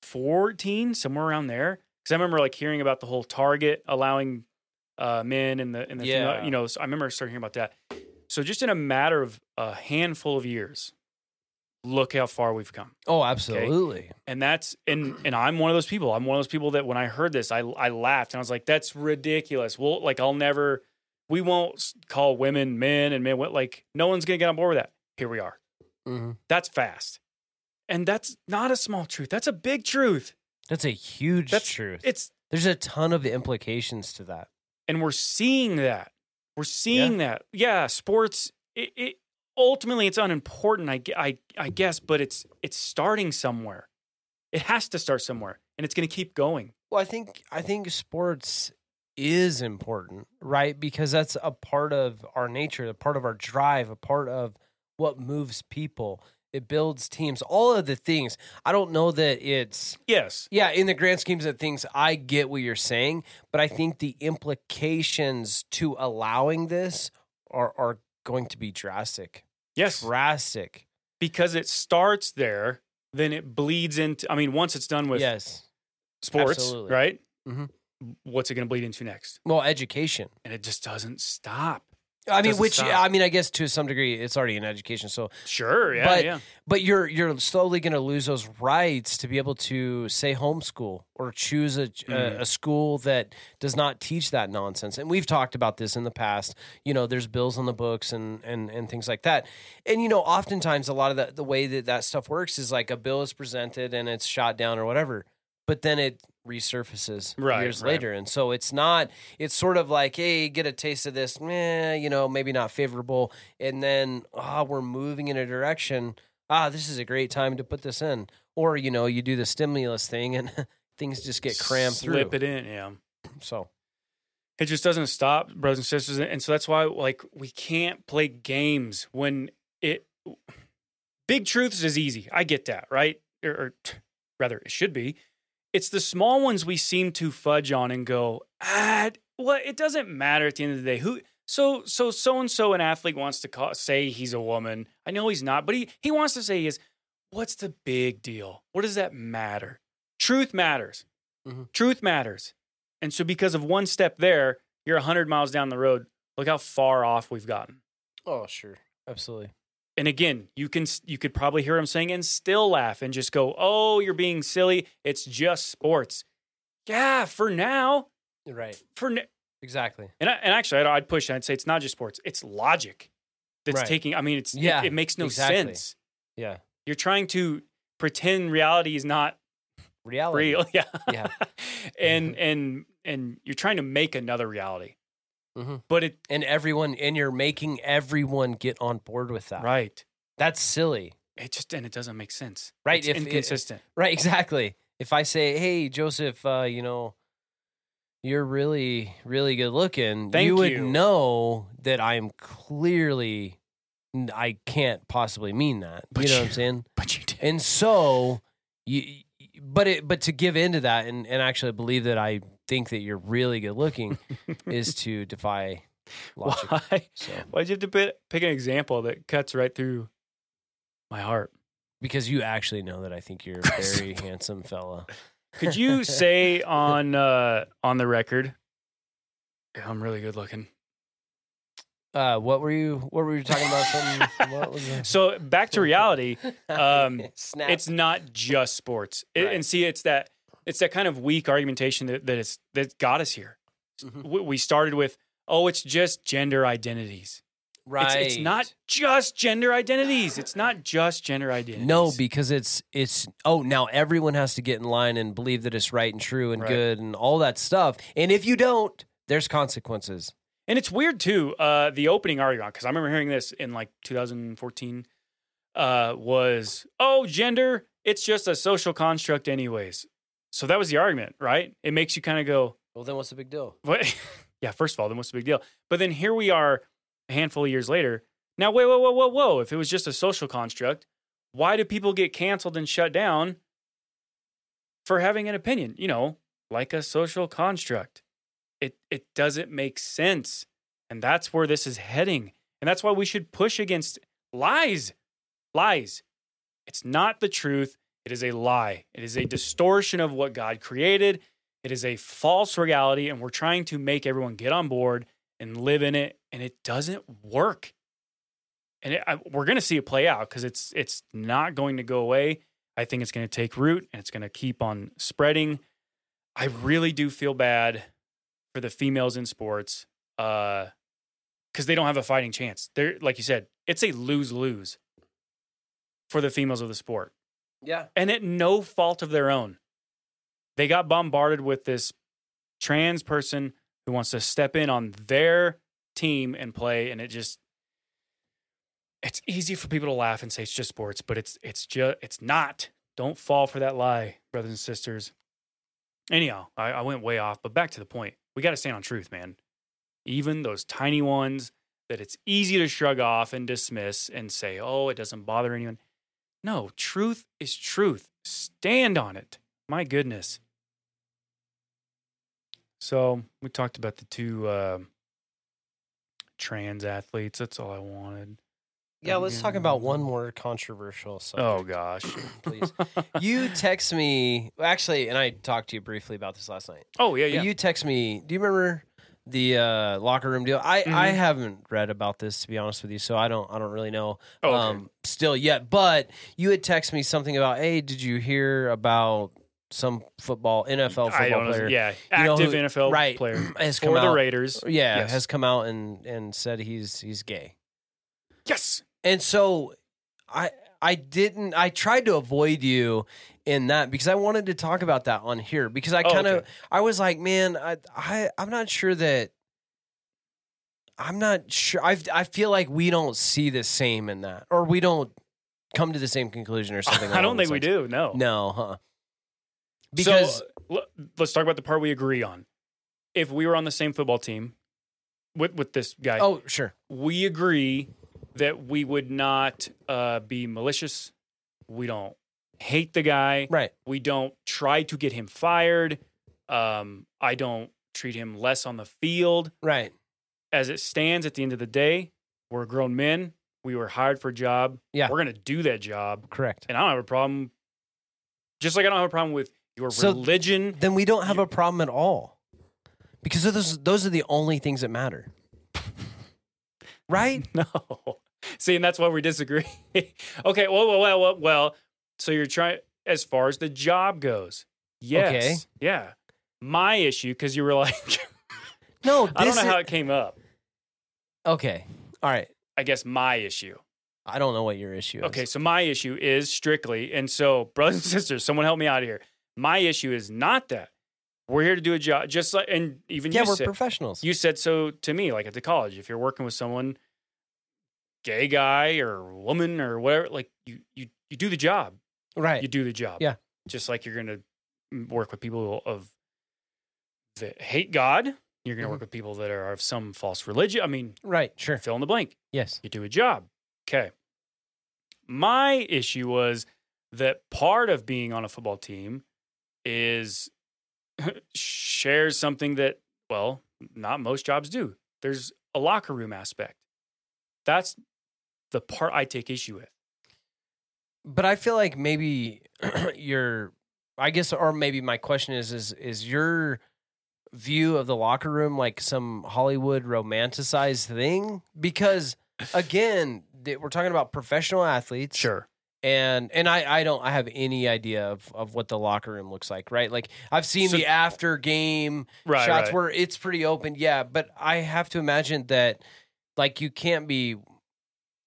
2014, somewhere around there. Because I remember like hearing about the whole Target allowing uh, men and the and the female, you know. So I remember starting hearing about that. So just in a matter of a handful of years, look how far we've come. oh, absolutely. And that's and and I'm one of those people. I'm one of those people that when I heard this, I I laughed and I was like, "That's ridiculous." Well, like I'll never, we won't call women men and men like no one's gonna get on board with that. Here we are. hmm That's fast, and that's not a small truth. That's a big truth. That's a huge That's truth. It's There's a ton of implications to that. and we're seeing that. We're seeing that. Yeah, sports. It, it ultimately it's unimportant. I, I I guess, but it's it's starting somewhere. It has to start somewhere. and it's going to keep going. Well, I think I think sports is important, right? Because that's a part of our nature, a part of our drive, a part of what moves people. It builds teams, all of the things. I don't know that it's Yes. yeah, in the grand schemes of things, I get what you're saying, but I think the implications to allowing this are are going to be drastic. Yes. Drastic. Because it starts there, then it bleeds into. I mean, once it's done with yes. sports, absolutely. right? Mhm. What's it going to bleed into next? Well, education. And it just doesn't stop. I mean, which stop. I mean, I guess to some degree, it's already in education. So Sure. Yeah. But- yeah. But you're you're slowly going to lose those rights to be able to say homeschool or choose a, Mhm. a a school that does not teach that nonsense. And we've talked about this in the past. You know, there's bills on the books and and and things like that. And you know, oftentimes a lot of the the way that that stuff works is like a bill is presented and it's shot down or whatever, but then it resurfaces Right, years right. later. And so it's not. It's sort of like, hey, get a taste of this. Meh, you know, maybe not favorable. And then ah, we're moving in a direction ah, this is a great time to put this in. Or, you know, you do the stimulus thing and things just get crammed Slip through. it in. Yeah. So, It just doesn't stop, brothers and sisters. And so that's why, like, we can't play games when it. Big truths is easy. I get that, right? Or, or rather, it should be. It's the small ones we seem to fudge on and go, ah, well, it doesn't matter at the end of the day. Who so so so and so an athlete wants to call, say he's a woman. I know he's not, but he he wants to say he is. What's the big deal? What does that matter? Truth matters. Mhm. Truth matters. And so because of one step there, you're 100 miles down the road. Look how far off we've gotten. oh, sure. Absolutely. And again, you can you could probably hear him saying and still laugh and just go, "Oh, you're being silly. It's just sports." Yeah, for now. Right. For n- Exactly. and I, and actually, I'd, I'd push. I'd say it's not just sports. It's logic that's Right. taking. I mean, it's Yeah, It, it makes no exactly. sense. Yeah. You're trying to pretend reality is not Reality. real. Yeah. Yeah. and mm-hmm. and and you're trying to make another reality. Mhm. But it And everyone, and you're making everyone get on board with that. right. That's silly. It just and it doesn't make sense. Right, It's if it- inconsistent. Right. Exactly. If I say, hey, Joseph, uh, you know, you're really, really good looking, Thank you would you. know that I'm clearly, I can't possibly mean that. But you know what I'm saying? but you did. And so you but it but to give into that and, and actually believe that I think that you're really good looking is to defy logic. Why? So Why'd you have to pick, pick an example that cuts right through my heart? because you actually know that I think you're a very handsome fella. Could you say on uh, on the record, "Yeah, I'm really good looking? Uh, what were you what were you talking about? What was? So back to reality. Um, Snap. It's not just sports, It- Right. and see, it's that it's that kind of weak argumentation that that it's that got us here. Mhm. We we started with, oh, it's just gender identities. right. It's, it's not just gender identities. It's not just gender identities. No, because it's it's oh now everyone has to get in line and believe that it's right and true and Right. good and all that stuff. And if you don't, there's consequences. And it's weird too. Uh, the opening argument, because I remember hearing this in like 2014, uh, was, "Oh, gender, it's just a social construct, anyways." So that was the argument, right? It makes you kind of go, Well, then what's the big deal? "What?" yeah. First of all, then what's the big deal? But then here we are, a handful of years later. Now, wait, whoa, whoa, whoa, whoa! If it was just a social construct, why do people get canceled and shut down for having an opinion? You know, like a social construct it it doesn't make sense and that's where this is heading and that's why we should push against lies lies it's not the truth it is a lie. It is a distortion of what god created. It is a false reality and we're trying to make everyone get on board and live in it and it doesn't work. And it, I, we're going to see it play out because it's it's not going to go away. I think it's going to take root and it's going to keep on spreading. I really do feel bad for the females in sports uh because they don't have a fighting chance. They're like you said it's a lose-lose for the females of the sport Yeah. and at no fault of their own they got bombarded with this trans person who wants to step in on their team and play and it just it's easy for people to laugh and say it's just sports but it's it's just it's not don't fall for that lie brothers and sisters anyhow, I, I went way off, but back to the point. We got to stand on truth, man. Even those tiny ones that it's easy to shrug off and dismiss and say, oh, it doesn't bother anyone. No, truth is truth. Stand on it. My goodness. So we talked about the two uh, trans athletes. That's all I wanted. Yeah, let's talk about one more controversial subject. Oh gosh, please. You text me actually, and I talked to you briefly about this last night. Oh yeah, yeah. You text me. Do you remember the uh, locker room deal? I, I Mhm. haven't read about this to be honest with you, so I don't I don't really know Oh, okay. um, still yet. But you had texted me something about, hey, did you hear about some football NFL football player? Yeah, You know active who- NFL right, player has for come the Raiders. Yeah, Yes. has come out and and said he's he's gay. Yes. And so I I didn't I tried to avoid you in that because I wanted to talk about that on here because I Oh, kind of okay. I was like, man, I I I'm not sure that I'm not sure I I feel like we don't see the same in that or we don't come to the same conclusion or something. Like that. I don't think we do. No. No, huh? Because so, l- let's talk about the part we agree on. If we were on the same football team with with this guy, oh, sure. we agree that we would not uh, be malicious. We don't hate the guy. Right. We don't try to get him fired. Um, I don't treat him less on the field. Right. As it stands at the end of the day, we're grown men. We were hired for a job. Yeah. We're going to do that job. Correct. And I don't have a problem, just like I don't have a problem with your So- religion. Then we don't have a problem at all. Because those those are the only things that matter. Right? No. See, and that's why we disagree. okay, well, well, well, well, well. So you're trying as far as the job goes. Yes. Okay. Yeah. My issue, because you were like, No, I don't know is- how it came up. Okay. All right. I guess my issue. I don't know what your issue is. Okay, so my issue is strictly, and so brothers and sisters, someone help me out here. My issue is not that we're here to do a job, just like, and even Yeah, you we're said, professionals. you said so to me, like at the college. If you're working with someone, gay guy or woman or whatever, like you, you, you do the job. Right. you do the job. Yeah. Just like you're going to work with people of that hate God. You're going to Mhm. work with people that are of some false religion. I mean, right. Sure. fill in the blank. Yes. You do a job. Okay. My issue was that part of being on a football team is shares something that, well, not most jobs do. There's a locker room aspect. That's the part I take issue with. But I feel like maybe your I guess or maybe my question is is is your view of the locker room like some Hollywood romanticized thing? Because again, we're talking about professional athletes. Sure. and and I I don't I have any idea of of what the locker room looks like, right? Like I've seen So- the after game Right. shots right. where it's pretty open, yeah, but I have to imagine that like you can't be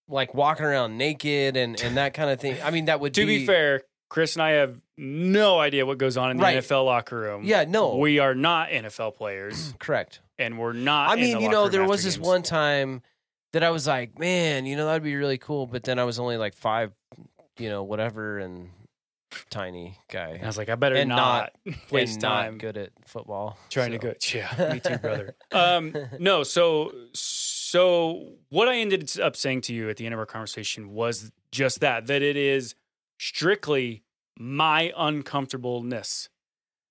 like walking around naked and and that kind of thing. I mean, that would to be fair, Chris and I have no idea what goes on in the Right. NFL locker room. Yeah, no. We are not NFL players correct. and we're not I mean, you know, there was this one time that I was like, man, you know, that'd be really cool, but then I was only like five, you know, whatever, and tiny guy. I was like, I better And not, waste and time not good at football. trying to so. go. Yeah, me too, brother. um, no, so so what I ended up saying to you at the end of our conversation was just that that it is strictly my uncomfortableness.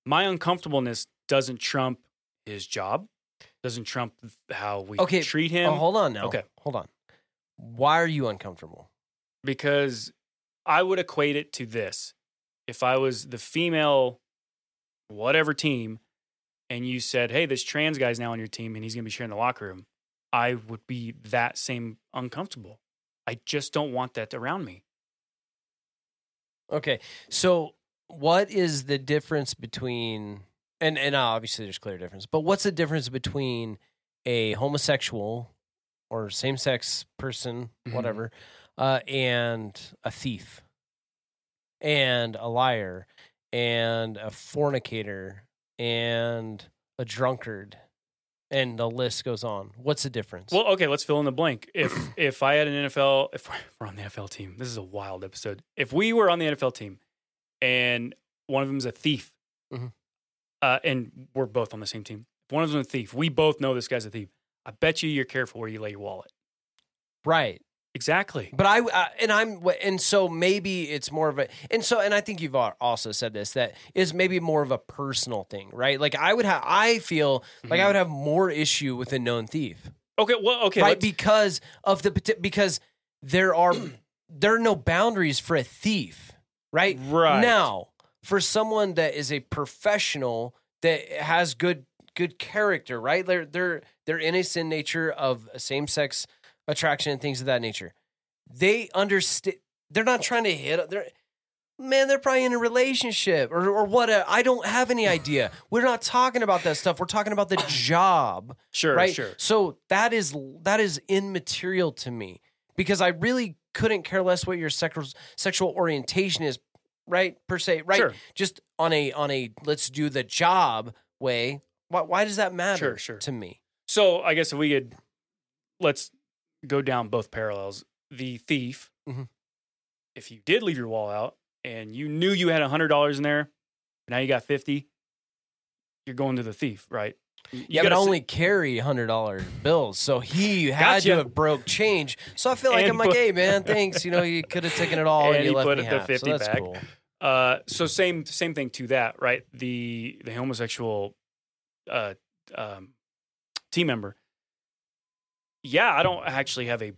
My uncomfortableness doesn't trump his job, doesn't trump how we Okay, treat oh, him. Oh, hold on now. Okay. hold on. Why are you uncomfortable? because I would equate it to this. If I was the female, whatever team, and you said, hey, this trans guy's now on your team and he's going to be sharing the locker room, I would be that same uncomfortable. I just don't want that around me. Okay, so what is the difference between and and obviously there's clear difference, but what's the difference between a homosexual or same sex person, Mhm. whatever, uh, and a thief, and a liar, and a fornicator, and a drunkard, and the list goes on. What's the difference? Well, okay, let's fill in the blank. If if I had an NFL, if we're on the NFL team, this is a wild episode. If we were on the NFL team and one of them is a thief, Mhm. uh, and we're both on the same team. If one of them's a thief, we both know this guy's a thief. I bet you you're careful where you lay your wallet. Right. Exactly. But I uh, and I'm and so maybe it's more of a and so and I think you've also said this that is maybe more of a personal thing, right? Like I would have I feel like I would have more issue with a known thief, Okay. Well. Okay. right? Because of the because there are there are no boundaries for a thief, right? Right. now for someone that is a professional that has good good character, right? They're they're they're in a sin nature of same sex attraction and things of that nature. They understand. They're not trying to hit. They're man. They're probably in a relationship or or what. Uh, I don't have any idea. We're not talking about that stuff. We're talking about the job sure. right? Sure. So that is that is immaterial to me because I really couldn't care less what your sexual sexual orientation is, right? Per se, right? Sure. Just on a on a let's do the job way. Why, why does that matter Sure, sure. to me? So I guess if we could, let's go down both parallels. The thief, Mhm. if you did leave your wall out and you knew you had hundred dollars in there, now you got fifty, you're going to the thief, right? You Yeah, but only carry hundred dollar bills, so he had to have broke change. So I feel like And I'm like, put- hey man, thanks. You know, you could have taken it all and, And you he left put me the half. 50 so that's back. cool. Uh, so same same thing to that, right? The the homosexual uh, um, team member. Yeah, I don't actually have a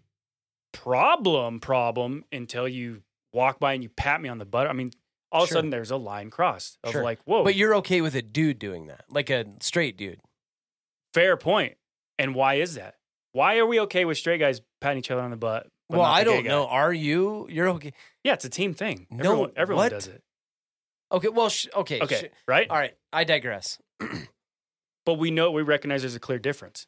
problem problem until you walk by and you pat me on the butt. I mean, all of a sudden there's a line crossed of Sure. like, whoa, But you're okay with a dude doing that, like a straight dude. fair point. And why is that? Why are we okay with straight guys patting each other on the butt? but well, I don't know. Are you? You're okay. Yeah, it's a team thing. No, everyone, everyone does it. Okay. Well, sh- okay. Okay, sh- right? All right. I digress. But we know we recognize there's a clear difference.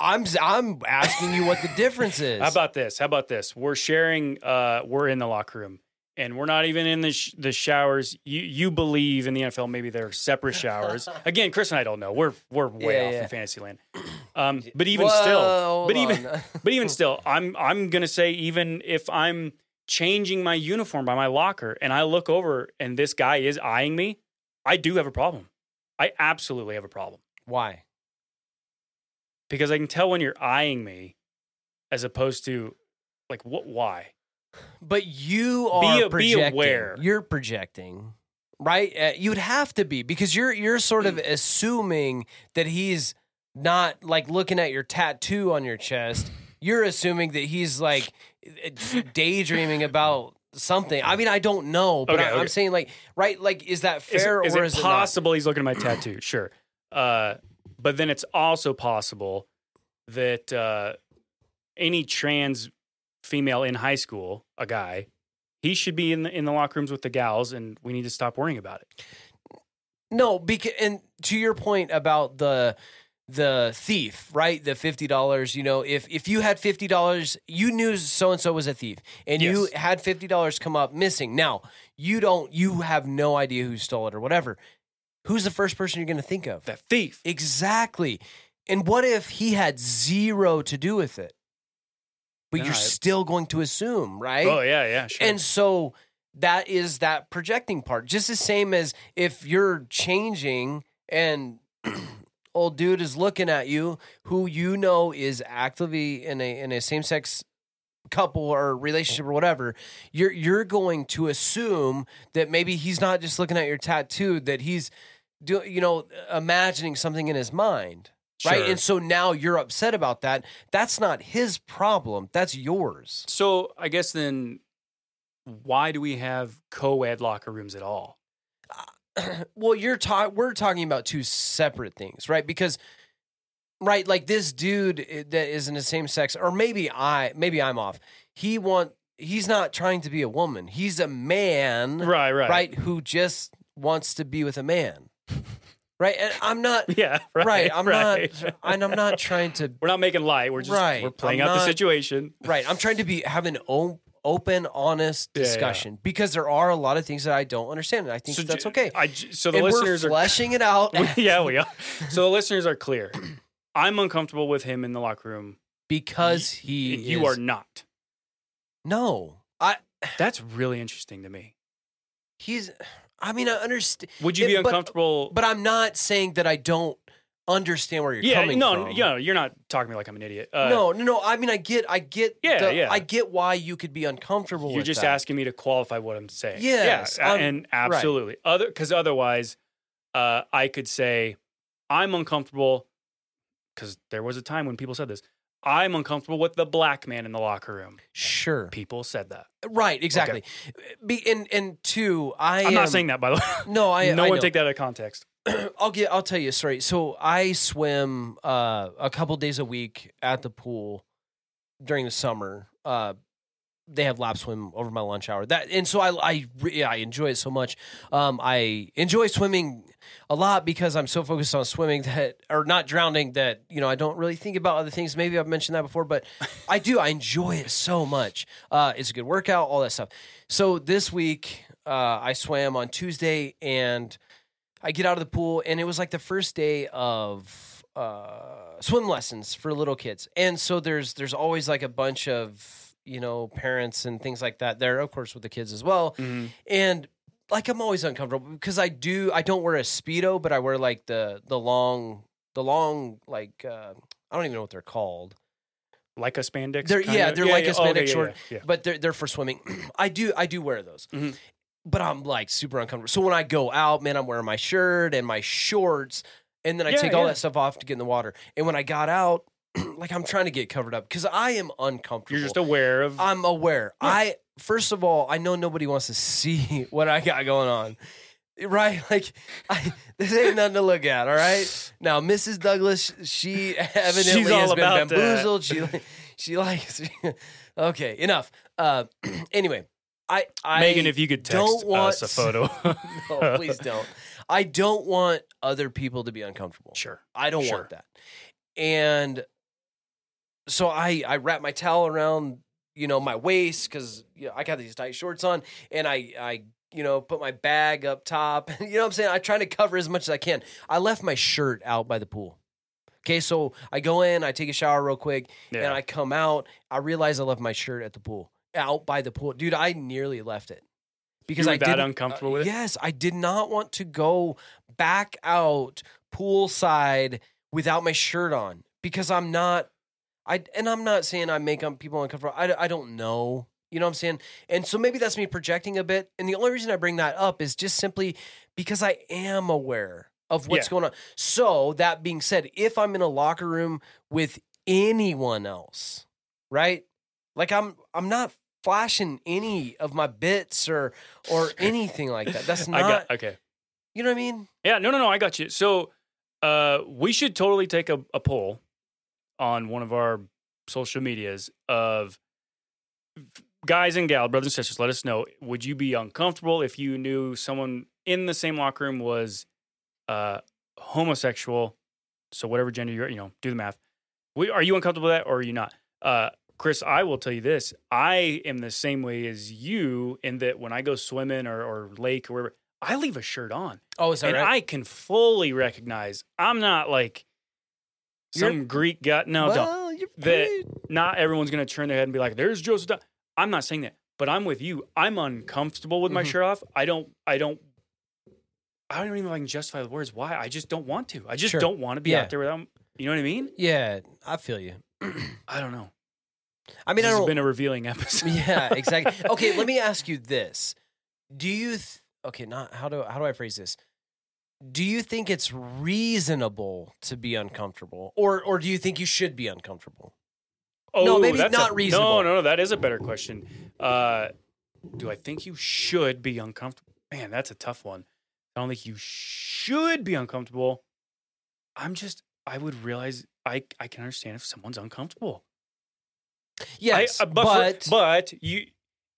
I'm I'm asking you what the difference is. How about this? How about this? We're sharing. Uh, we're in the locker room, and we're not even in the sh- the showers. You you believe in the NFL? Maybe they're separate showers. Again, Chris and I don't know. We're we're way Yeah, off yeah. in Fantasyland. Um, but even Whoa, still, hold but even on. but even still, I'm I'm gonna say even if I'm changing my uniform by my locker and I look over and this guy is eyeing me, I do have a problem. I absolutely have a problem why? Because I can tell when you're eyeing me, as opposed to like what why. But you Be are a- be aware. You're projecting, right? Uh, you'd have to be because you're you're sort Mm. of assuming that he's not like looking at your tattoo on your chest. You're assuming that he's like daydreaming about something. I mean, I don't know, but Okay, I, I'm okay. saying like, right? Like, is that fair is or it is it not? possible he's looking at my tattoo? Sure. Uh, but then it's also possible that uh, any trans female in high school, a guy, he should be in the in the locker rooms with the gals, and we need to stop worrying about it. No, because and to your point about the the thief, right? The fifty dollars. You know, if if you had fifty dollars, you knew so and so was a thief, and you had fifty dollars come up missing. Now you don't. You have no idea who stole it or whatever. Who's the first person you're going to think of? That thief. Exactly. And what if he had zero to do with it? But No, you're I- still going to assume, right? Oh yeah, yeah, sure. And so that is that projecting part. Just the same as if you're changing and old dude is looking at you who you know is actively in a in a same sex couple or relationship or whatever, you're you're going to assume that maybe he's not just looking at your tattoo, that he's do you know, imagining something in his mind. Right. And so now you're upset about that. That's not his problem. That's yours. so I guess then, why do we have co-ed locker rooms at all? well you're talking we're talking about two separate things right because right like this dude eh, that is in the same sex or maybe i maybe i'm off he want he's not trying to be a woman he's a man Right, right, right who just wants to be with a man right and i'm not Yeah, right. right, i'm right. not and i'm not trying to We're not making light. We're just Right, we're playing I'm out the situation. right i'm trying to be have an open honest Yeah, yeah. discussion because there are a lot of things that i don't understand and i think So that's okay I so the and listeners we're are fleshing it out yeah, we are. So the listeners are clear. I'm uncomfortable with him in the locker room. because he you is- are not. no i That's really interesting to me. he's I mean, I understand. Would you It- be but- uncomfortable? But I'm not saying that I don't understand where you're yeah, coming no, from. no, you're not talking to me like I'm an idiot. Uh, no, no, no. I mean, I get, I get, Yeah, the- yeah. I get why you could be uncomfortable. You're just that. asking me to qualify what I'm saying. Yes, yeah, um, and absolutely. Other because otherwise, uh, I could say I'm uncomfortable because there was a time when people said this. I'm uncomfortable with the black man in the locker room. Sure, People said that. right, exactly. Be and and two, I I'm am, not saying that by the way. No, I no I one know. take that out of context. I'll get. I'll tell you a story. So I swim uh, a couple days a week at the pool during the summer. Uh, they have lap swim over my lunch hour. That and so I I yeah, I enjoy it so much. Um, I enjoy swimming a lot because I'm so focused on swimming that or not drowning that you know I don't really think about other things. Maybe I've mentioned that before, but I do. I enjoy it so much. Uh, it's a good workout, all that stuff. So this week uh, I swam on Tuesday and. I get out of the pool, and it was like the first day of uh, swim lessons for little kids, and so there's there's always like a bunch of you know parents and things like that there, of course, with the kids as well, Mhm. and like I'm always uncomfortable because I do I don't wear a speedo, but I wear like the the long the long like uh, I don't even know what they're called. Like a spandex. They're yeah, they're like a yeah. spandex Okay, short, yeah, yeah. but they're they're for swimming. I do I do wear those, Mhm. but I'm like super uncomfortable. So when I go out, man, I'm wearing my shirt and my shorts, and then I Yeah, take all that stuff off to get in the water. And when I got out, like I'm trying to get covered up because I am uncomfortable. You're just aware of. I'm aware. Yeah. I first of all, I know nobody wants to see what I got going on. Right? Like I this ain't nothing to look at, all right? Now, Mrs. Douglas, she evidently She's has been about that. bamboozled. She she likes Okay, enough. Uh anyway, I I Megan, if you could text don't want us a photo. no, please don't. I don't want other people to be uncomfortable. sure. I don't Sure. want that. And so I I wrap my towel around you know my waist because you know, I got these tight shorts on, and I I you know put my bag up top. you know what I'm saying? I'm trying to cover as much as I can. I left my shirt out by the pool. Okay, so I go in, I take a shower real quick, Yeah. and I come out. I realize I left my shirt at the pool, out by the pool, dude. I nearly left it because I that uncomfortable uh, with it? Yes, I did not want to go back out poolside without my shirt on because I'm not. I and I'm not saying I make people uncomfortable. I, I don't know. You know what I'm saying? And so maybe that's me projecting a bit. And the only reason I bring that up is just simply because I am aware of what's Yeah. going on. So that being said, if I'm in a locker room with anyone else, right? Like I'm I'm not flashing any of my bits or or anything like that. That's I not got okay. you know what I mean? Yeah, no, no, no. I got you. So, uh, we should totally take a, a poll on one of our social medias of guys and gal, brothers and sisters. Let us know: Would you be uncomfortable if you knew someone in the same locker room was uh, homosexual? So, whatever gender you're, you know, do the math. We, are you uncomfortable with that, or are you not? Uh, Chris, I will tell you this: I am the same way as you in that when I go swimming or, or lake or wherever, I leave a shirt on Oh, is that and right? I can fully recognize I'm not like some You're- Greek guy. No, don't. well, you're That not everyone's gonna turn their head and be like, "There's Joseph." Dunn." I'm not saying that, but I'm with you. I'm uncomfortable with my Mhm. shirt off. I don't. I don't. I don't even know if I can justify the words. Why? I just don't want to. I just Sure. don't want to be Yeah. out there without. You know what I mean? yeah, I feel you. I don't know. I mean, this I has been a revealing episode. yeah, exactly. Okay, let me ask you this: Do you? Th- okay, not how do how do I phrase this? Do you think it's reasonable to be uncomfortable, or or do you think you should be uncomfortable? No, maybe not a- reasonable. No, no, no. That is a better question. Uh, do I think you should be uncomfortable? Man, that's a tough one. I don't think you should be uncomfortable. I'm just. I would realize. I I can understand if someone's uncomfortable. Yes, I, uh, but but, for- but you,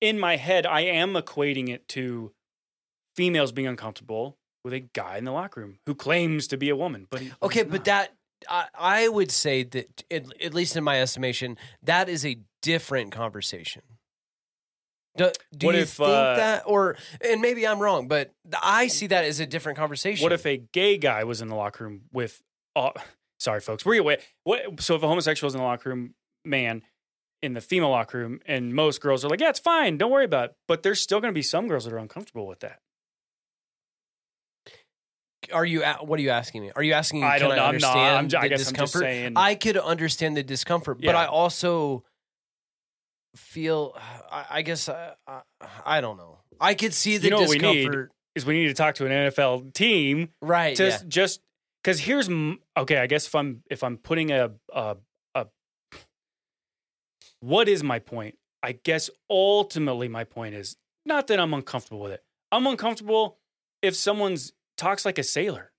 in my head, I am equating it to females being uncomfortable with a guy in the locker room who claims to be a woman. But okay, but not. that I, I would say that at, at least in my estimation, that is a different conversation. Do, do you if, think uh, that, or and maybe I'm wrong, but I see that as a different conversation. What if a gay guy was in the locker room with? Uh, sorry, folks, we're away. What? So if a homosexual is in the locker room, man, in the female locker room, and most girls are like, "Yeah, it's fine, don't worry about it." But there's still going to be some girls that are uncomfortable with that. Are you? What are you asking me? Are you asking? me I can don't know. I'm not. understand I'm I guess I'm just saying- I could understand the discomfort, but I also feel. I, I guess uh, I, I don't know. I could see the You know what we need? discomfort. is we need to talk to an NFL team Right. to yeah. just because here's okay. I guess if I'm if I'm putting a a, a what is my point? I guess ultimately my point is not that I'm uncomfortable with it. I'm uncomfortable if someone's talks like a sailor,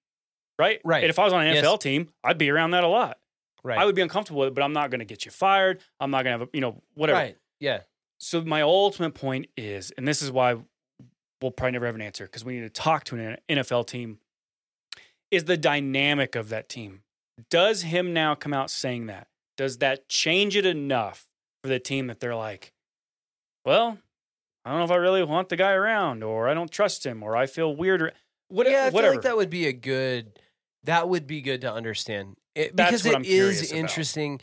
right? Right. And if I was on an Yes. NFL team, I'd be around that a lot. Right. I would be uncomfortable with it, but I'm not going to get you fired. I'm not going to have a, you know whatever. Right. Yeah. So my ultimate point is, and this is why we'll probably never have an answer because we need to talk to an NFL team, is the dynamic of that team. Does him now come out saying that? Does that change it enough for the team that they're like, well, I don't know if I really want the guy around, or I don't trust him, or I feel weird, or what, yeah, I whatever. feel like that would be a good. That would be good to understand it, because it is about. interesting.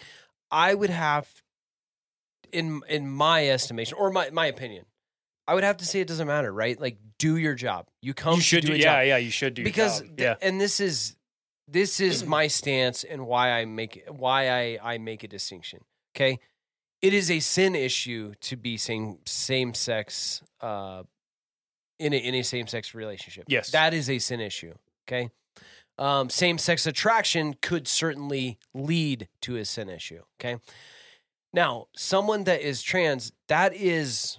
I would have, in in my estimation or my my opinion, I would have to say it doesn't matter, right? Like, do your job. You come you should to do, do yeah, job. yeah, you should do your because th- yeah, and this is this is my stance and why I make why I I make a distinction. Okay, it is a sin issue to be same same sex uh in a in a same sex relationship. Yes. that is a sin issue. Okay, um, same sex attraction could certainly lead to a sin issue. Okay, now someone that is trans that is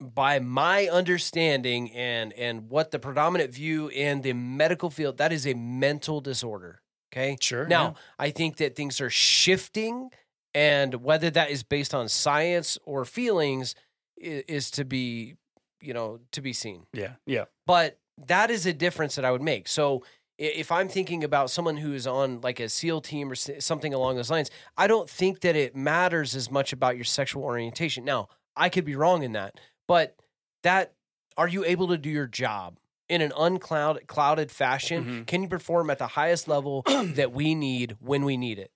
by my understanding and and what the predominant view in the medical field that is a mental disorder okay sure. now yeah. i think that things are shifting and whether that is based on science or feelings is, is to be you know to be seen yeah, yeah, but that is a difference that I would make. So if I'm thinking about someone who is on like a SEAL team or something along those lines, I don't think that it matters as much about your sexual orientation. Now, I could be wrong in that, but that are you able to do your job in an unclouded clouded fashion? Mhm. Can you perform at the highest level that we need when we need it?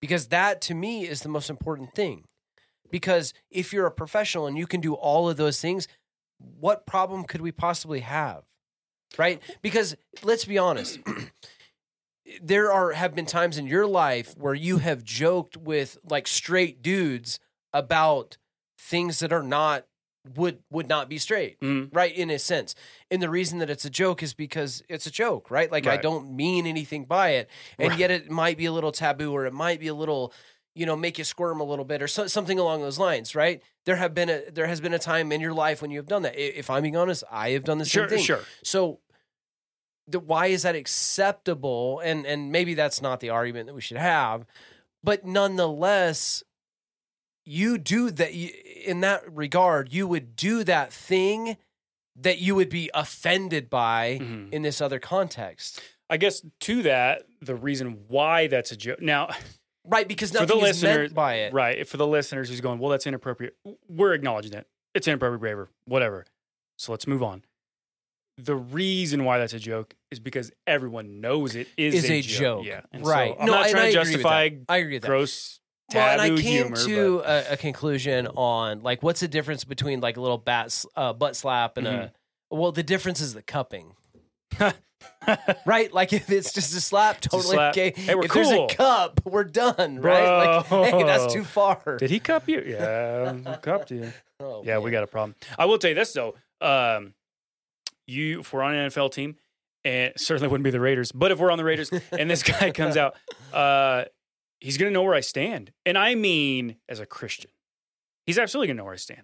Because that to me is the most important thing. Because if you're a professional and you can do all of those things, what problem could we possibly have? Right? Because let's be honest. there are have been times in your life where you have joked with like straight dudes about things that are not would would not be straight Mhm. right in a sense and the reason that it's a joke is because it's a joke right like i don't mean anything by it and Right. yet it might be a little taboo or it might be a little you know make you squirm a little bit or so, something along those lines right there have been a there has been a time in your life when you have done that if i'm being honest i have done the sure, same thing sure. so the, why is that acceptable and and maybe that's not the argument that we should have but nonetheless you do that in that regard you would do that thing that you would be offended by Mhm. in this other context I guess to that, the reason why that's a joke. Now, right because For the is listeners- meant by it right, for the listeners who's going, well, that's inappropriate. We're acknowledging it. It's inappropriate behavior, whatever. So let's move on. The reason why that's a joke is because everyone knows it is, is a joke, Yeah, And right So I'm no, not trying I to agree with justify that. i agree with that gross well, and I came humor. to a, a conclusion on like what's the difference between like a little bat uh, butt slap and a well the difference is the cupping right like if it's just a slap totally slap. okay Hey, we're if there's a cup we're done right like hey that's too far Did he cup you? Yeah, cupped you. Oh, Yeah, we got a problem. I will tell you this though. Um, you, if we're on an NFL team, and certainly wouldn't be the Raiders, but if we're on the Raiders and this guy comes out, uh, he's gonna know where I stand, and I mean as a Christian, he's absolutely gonna know where I stand.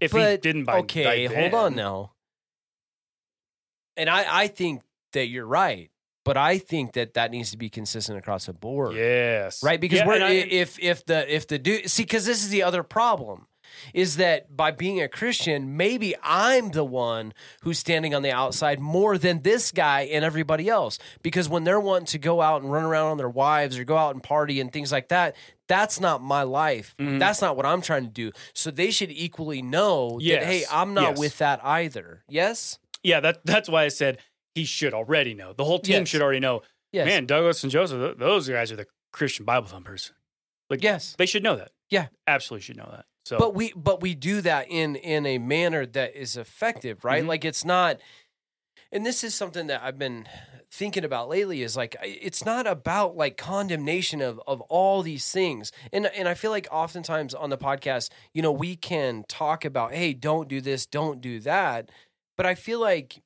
If he didn't by okay hold on now and i i think that you're right but i think that that needs to be consistent across the board Yes, right? Because Yeah, we're I- if if the if the dude see because this is the other problem is that by being a christian maybe i'm the one who's standing on the outside more than this guy and everybody else. Because when they're wanting to go out and run around on their wives or go out and party and things like that that's not my life. Mhm. that's not what i'm trying to do. So they should equally know Yes, that hey i'm not yes. with that either. Yes? Yeah, that that's why I said he should already know. The whole team Yes. should already know. yes Man, Douglas and Joseph, those guys are the Christian Bible thumpers. Like, yes they should know that. Yeah. absolutely should know that. So, but we but we do that in in a manner that is effective right Mhm. like it's not and this is something that i've been thinking about lately is like it's not about like condemnation of of all these things. And and I feel like oftentimes on the podcast, you know, we can talk about, hey, don't do this, don't do that. But I feel like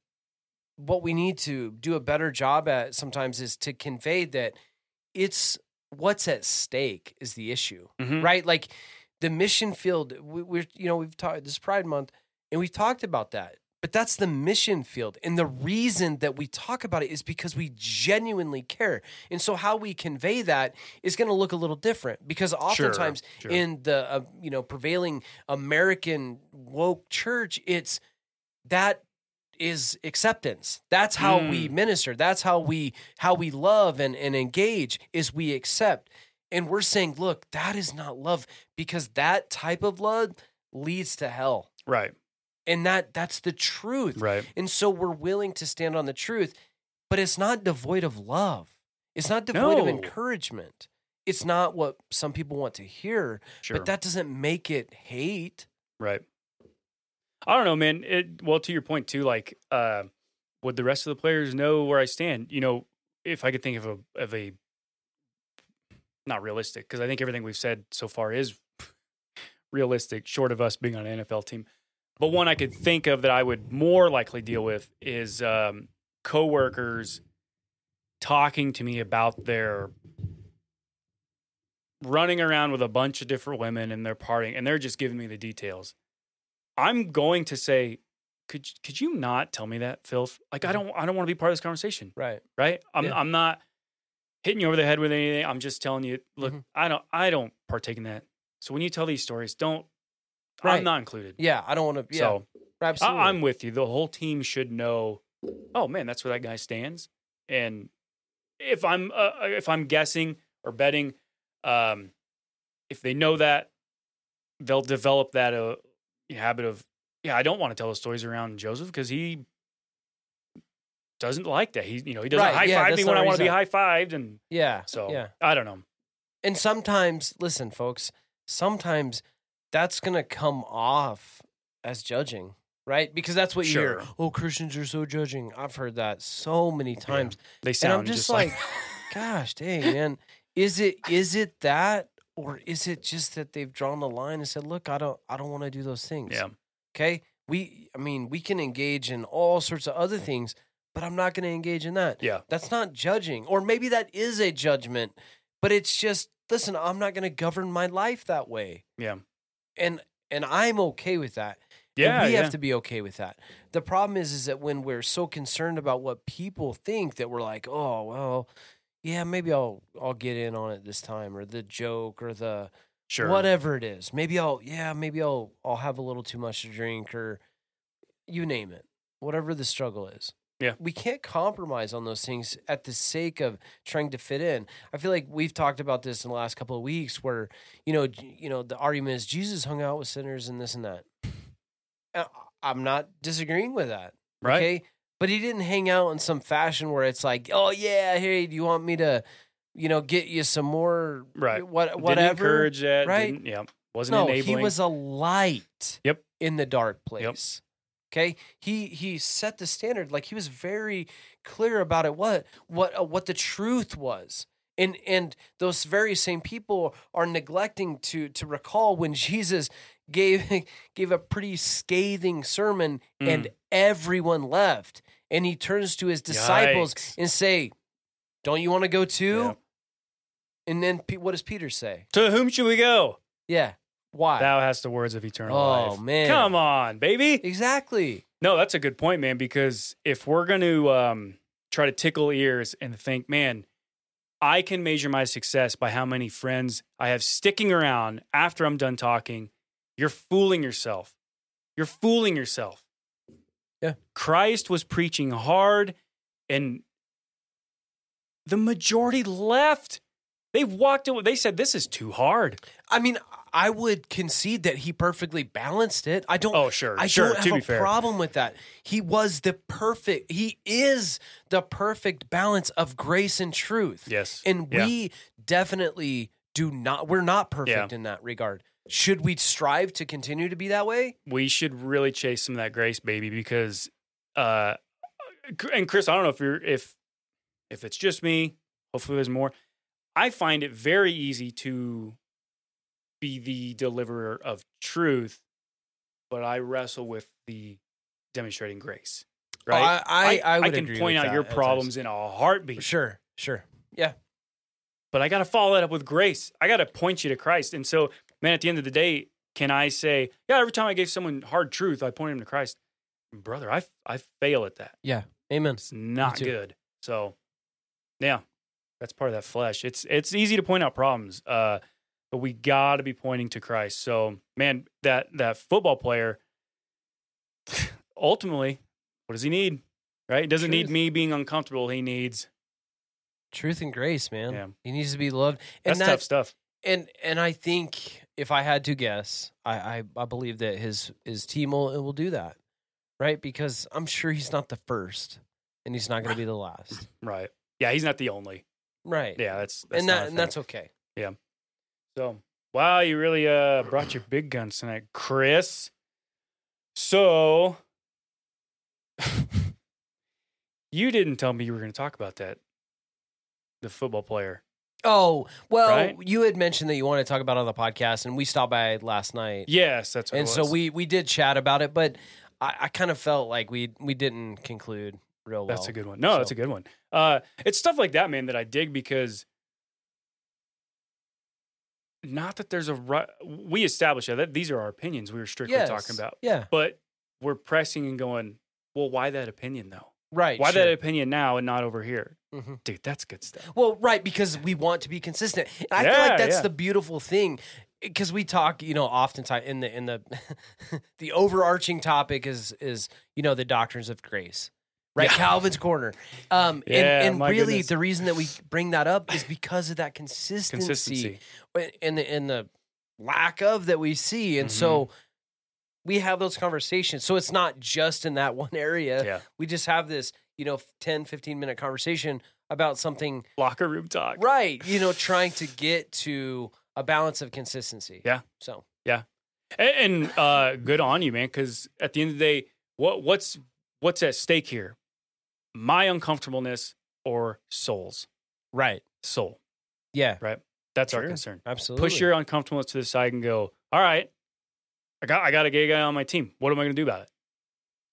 what we need to do a better job at sometimes is to convey that it's what's at stake is the issue Mhm. right? Like the mission field, we, we're you know we've talked this Pride Month, and we've talked about that. But that's the mission field, and the reason that we talk about it is because we genuinely care. And so, how we convey that is going to look a little different because oftentimes sure. in the uh, you know prevailing American woke church, it's that is acceptance. That's how we mm. minister. That's how we how we love and, and engage is we accept. And we're saying look that is not love because that type of love leads to hell. Right. and that that's the truth. Right. and so we're willing to stand on the truth but it's not devoid of love. It's not devoid of encouragement. It's not what some people want to hear Sure. but that doesn't make it hate. Right. I don't know, man. It well to your point too. Like, uh, would the rest of the players know where I stand? You know, if I could think of a of a not realistic because I think everything we've said so far is realistic, short of us being on an NFL team. But one I could think of that I would more likely deal with is um, coworkers talking to me about their running around with a bunch of different women and they're partying and they're just giving me the details. I'm going to say, could could you not tell me that, Phil? Like I don't I don't want to be part of this conversation, right right? I'm Yeah. I'm not hitting you over the head with anything. I'm just telling you, look, Mhm. I don't I don't partake in that. So when you tell these stories, don't Right. I'm not included. yeah i don't want to yeah So absolutely I, I'm with you. The whole team should know. Oh man, that's where that guy stands. And if I'm uh, if I'm guessing or betting, um, if they know that, they'll develop that uh, habit of yeah. I don't want to tell the stories around Joseph because he doesn't like that. He you know he doesn't Right, high yeah, five me when I want to be high fived, and yeah so yeah I don't know. And sometimes, listen, folks, sometimes that's going to come off as judging, right? Because that's what you hear. Oh, Christians are so judging. I've heard that so many times. They And sound I'm just, like, gosh, dang, man. Is it is it that or is it just that they've drawn the line and said, "Look, I don't I don't want to do those things." yeah, Okay? We I mean, we can engage in all sorts of other things, but I'm not going to engage in that. yeah, That's not judging. Or maybe that is a judgment, but it's just, listen, I'm not going to govern my life that way. yeah, And and I'm okay with that. And yeah. we yeah. have to be okay with that. The problem is is that when we're so concerned about what people think that we're like, "Oh, well, yeah, maybe I'll I'll get in on it this time or the joke or the sure. whatever it is. Maybe I'll yeah, maybe I'll I'll have a little too much to drink or you name it. Whatever the struggle is. Yeah. We can't compromise on those things at the sake of trying to fit in. I feel like we've talked about this in the last couple of weeks where, you know, you know, the argument is Jesus hung out with sinners and this and that. Uh, I'm not disagreeing with that. Right. Okay. But he didn't hang out in some fashion where it's like, oh yeah, hey, do you want me to, you know, get you some more Right. what Didn't whatever? encourage that. right? Didn't, yeah. Wasn't no, enabling. he was a light. Yep. In the dark place. Okay. He he set the standard. Like he was very clear about it. What what uh, what the truth was. And and those very same people are neglecting to to recall when Jesus gave gave a pretty scathing sermon and everyone left. And he turns to his disciples Yikes. and say, "Don't you want to go too?" Yeah. And then what does Peter say? To whom should we go? Yeah. Why? Thou hast the words of eternal Oh, life. man. Come on, baby. exactly. No, that's a good point, man. Because if we're going to um, try to tickle ears and think, man, I can measure my success by how many friends I have sticking around after I'm done talking, you're fooling yourself. You're fooling yourself. Yeah. Christ was preaching hard, and the majority left. They walked away. They said, This is too hard. I mean, I would concede that he perfectly balanced it. I don't. Oh, sure. I sure. don't have a fair. problem with that. He was the perfect. He is the perfect balance of grace and truth. Yes. And Yeah. we definitely do not. We're not perfect in that regard. Should we strive to continue to be that way? we should really chase some of that grace, baby, because uh and Chris, I don't know if you're if If it's just me, hopefully there's more. I find it very easy to be the deliverer of truth, but I wrestle with the demonstrating grace. Right? Oh, I- I- I would can point out that your problems in a heartbeat. Sure, sure. Yeah. but I got to follow that up with grace. I got to point you to Christ. And so, man, at the end of the day, can I say, yeah, every time I gave someone hard truth, I pointed him to Christ? Brother, I, I fail at that. Yeah. Amen. It's not good. So, yeah, that's part of that flesh. It's it's easy to point out problems, uh, but we got to be pointing to Christ. So, man, that that football player, ultimately, what does he need? Right? He doesn't need me being uncomfortable. He needs Truth and grace, man. Yeah. He needs to be loved. And that's that, tough stuff. and and I think if I had to guess, I, I I believe that his his team will will do that, right? Because I'm sure he's not the first, and he's not going to be the last, Right? Yeah, he's not the only. right? Yeah, that's, that's and that and that's okay. Yeah. So, wow, you really uh brought your big guns tonight, Chris. So, you didn't tell me you were going to talk about that. The football player. Oh well, Right? you had mentioned that you wanted to talk about it on the podcast, and we stopped by last night, Yes, that's what and it so was. we we did chat about it, but I, I kind of felt like we we didn't conclude real well. That's a good one. No, that's a good one. Uh, it's stuff like that, man, that I dig because not that there's a right. We established that, that these are our opinions. We were strictly Yes. talking about, Yeah, but we're pressing and going. Well, why that opinion though? Right. Why sure. that opinion now and not over here, Mhm. dude? That's good stuff. Well, right, because we want to be consistent. And I feel like that's yeah. the beautiful thing. Because we talk, you know, oftentimes in the in the the overarching topic is is you know the doctrines of grace, right? Yeah. Calvin's corner, um, Yeah, and, and really goodness. the reason that we bring that up is because of that consistency, Consistency. and the and the lack of that we see, and Mm-hmm. so we have those conversations. So it's not just in that one area. Yeah. We just have this, you know, 10, 15 minute conversation about something Locker room talk. Right. You know, trying to get to a balance of consistency. Yeah. So And, and uh, good on you, man. Because at the end of the day, what what's what's at stake here? My uncomfortableness or souls? right. Soul. Yeah. Right. That's our concern. Absolutely. Push your uncomfortableness to the side and go. All right, I got I got a gay guy on my team. What am I going to do about it?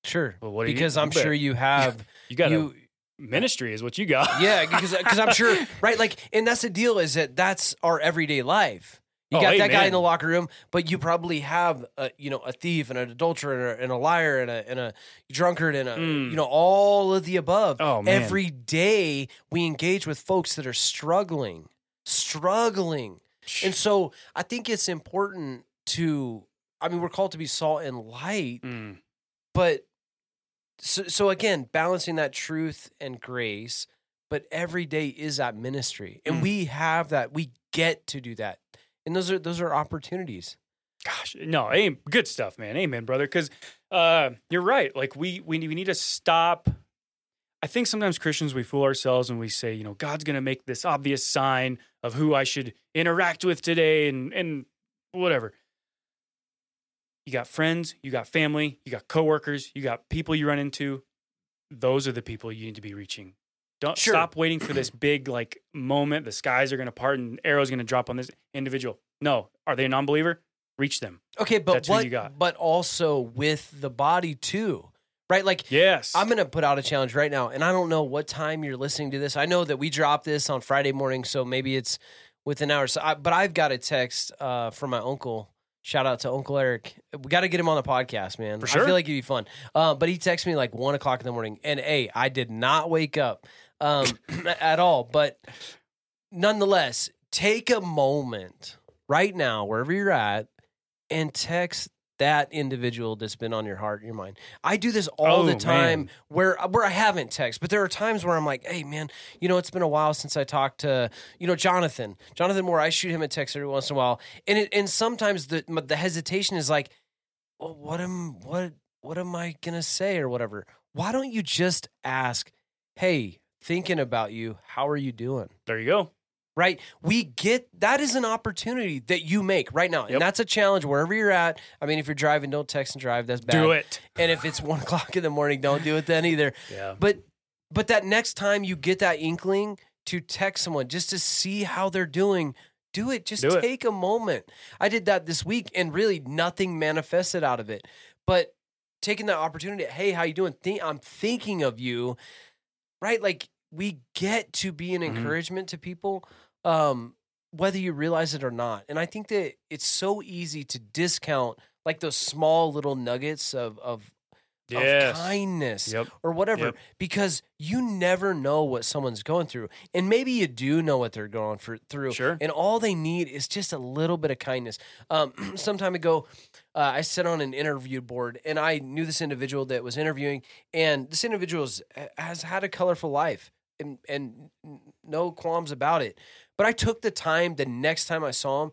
sure. Well, what because you I'm sure you have You got you ministry, is what you got. yeah because because I'm sure right like and that's the deal is that that's our everyday life. You Oh, got that guy in the locker room, but you probably have a you know a thief and an adulterer and a, and a liar and a and a drunkard and a Mm. you know all of the above. Oh, man. Every day we engage with folks that are struggling, struggling. And so I think it's important to, I mean, we're called to be salt and light, Mm. but so, so again, balancing that truth and grace, but every day is that ministry. And Mm. we have that, we get to do that. And those are, those are opportunities. Gosh, no, amen. Good stuff, man. Amen, brother. Because uh, you're right. Like we we we need to stop. I think sometimes Christians we fool ourselves and we say, you know, God's going to make this obvious sign of who I should interact with today, and and whatever. You got friends, you got family, you got coworkers, you got people you run into. Those are the people you need to be reaching. Don't Sure. stop waiting for this big like moment. The skies are going to part and arrows going to drop on this individual. No, are they a non-believer? Reach them. Okay. But That's what, you got. but also with the body too, right? Like Yes. I'm going to put out a challenge right now, and I don't know what time you're listening to this. I know that we drop this on Friday morning, so maybe it's within hours. So I, but I've got a text uh, from my uncle. Shout out to Uncle Eric. We got to get him on the podcast, man. For I feel like it'd be fun. Uh, but he texted me like one o'clock in the morning, and hey, I did not wake up um, at all. But nonetheless, take a moment right now, wherever you're at, and text that individual that's been on your heart, your mind. I do this all Oh, the time man. where where I haven't text, but there are times where I'm like, hey man, you know, it's been a while since I talked to you know Jonathan, Jonathan Moore. I shoot him a text every once in a while, and it, and sometimes the the hesitation is like, well, what am what what am I gonna say or whatever? Why don't you just ask, hey, thinking about you, how are you doing? there you go. Right? We get that is an opportunity that you make right now. Yep. And that's a challenge wherever you're at. I mean, if you're driving, don't text and drive. That's bad. Do it. And if it's one o'clock in the morning, don't do it then either. Yeah. But But that next time you get that inkling to text someone just to see how they're doing, do it. Just Do it. take a moment. I did that this week and really nothing manifested out of it. But taking that opportunity, hey, how you doing? Think, I'm thinking of you. Right? Like we get to be an Mhm. encouragement to people. Um, whether you realize it or not. And I think that it's so easy to discount like those small little nuggets of of, of kindness Yep. or whatever Yep. because you never know what someone's going through. And maybe you do know what they're going for, through. Sure. And all they need is just a little bit of kindness. Um, some time ago, uh, I sat on an interview board and I knew this individual that was interviewing, and this individual has had a colorful life and, and no qualms about it. But I took the time the next time I saw him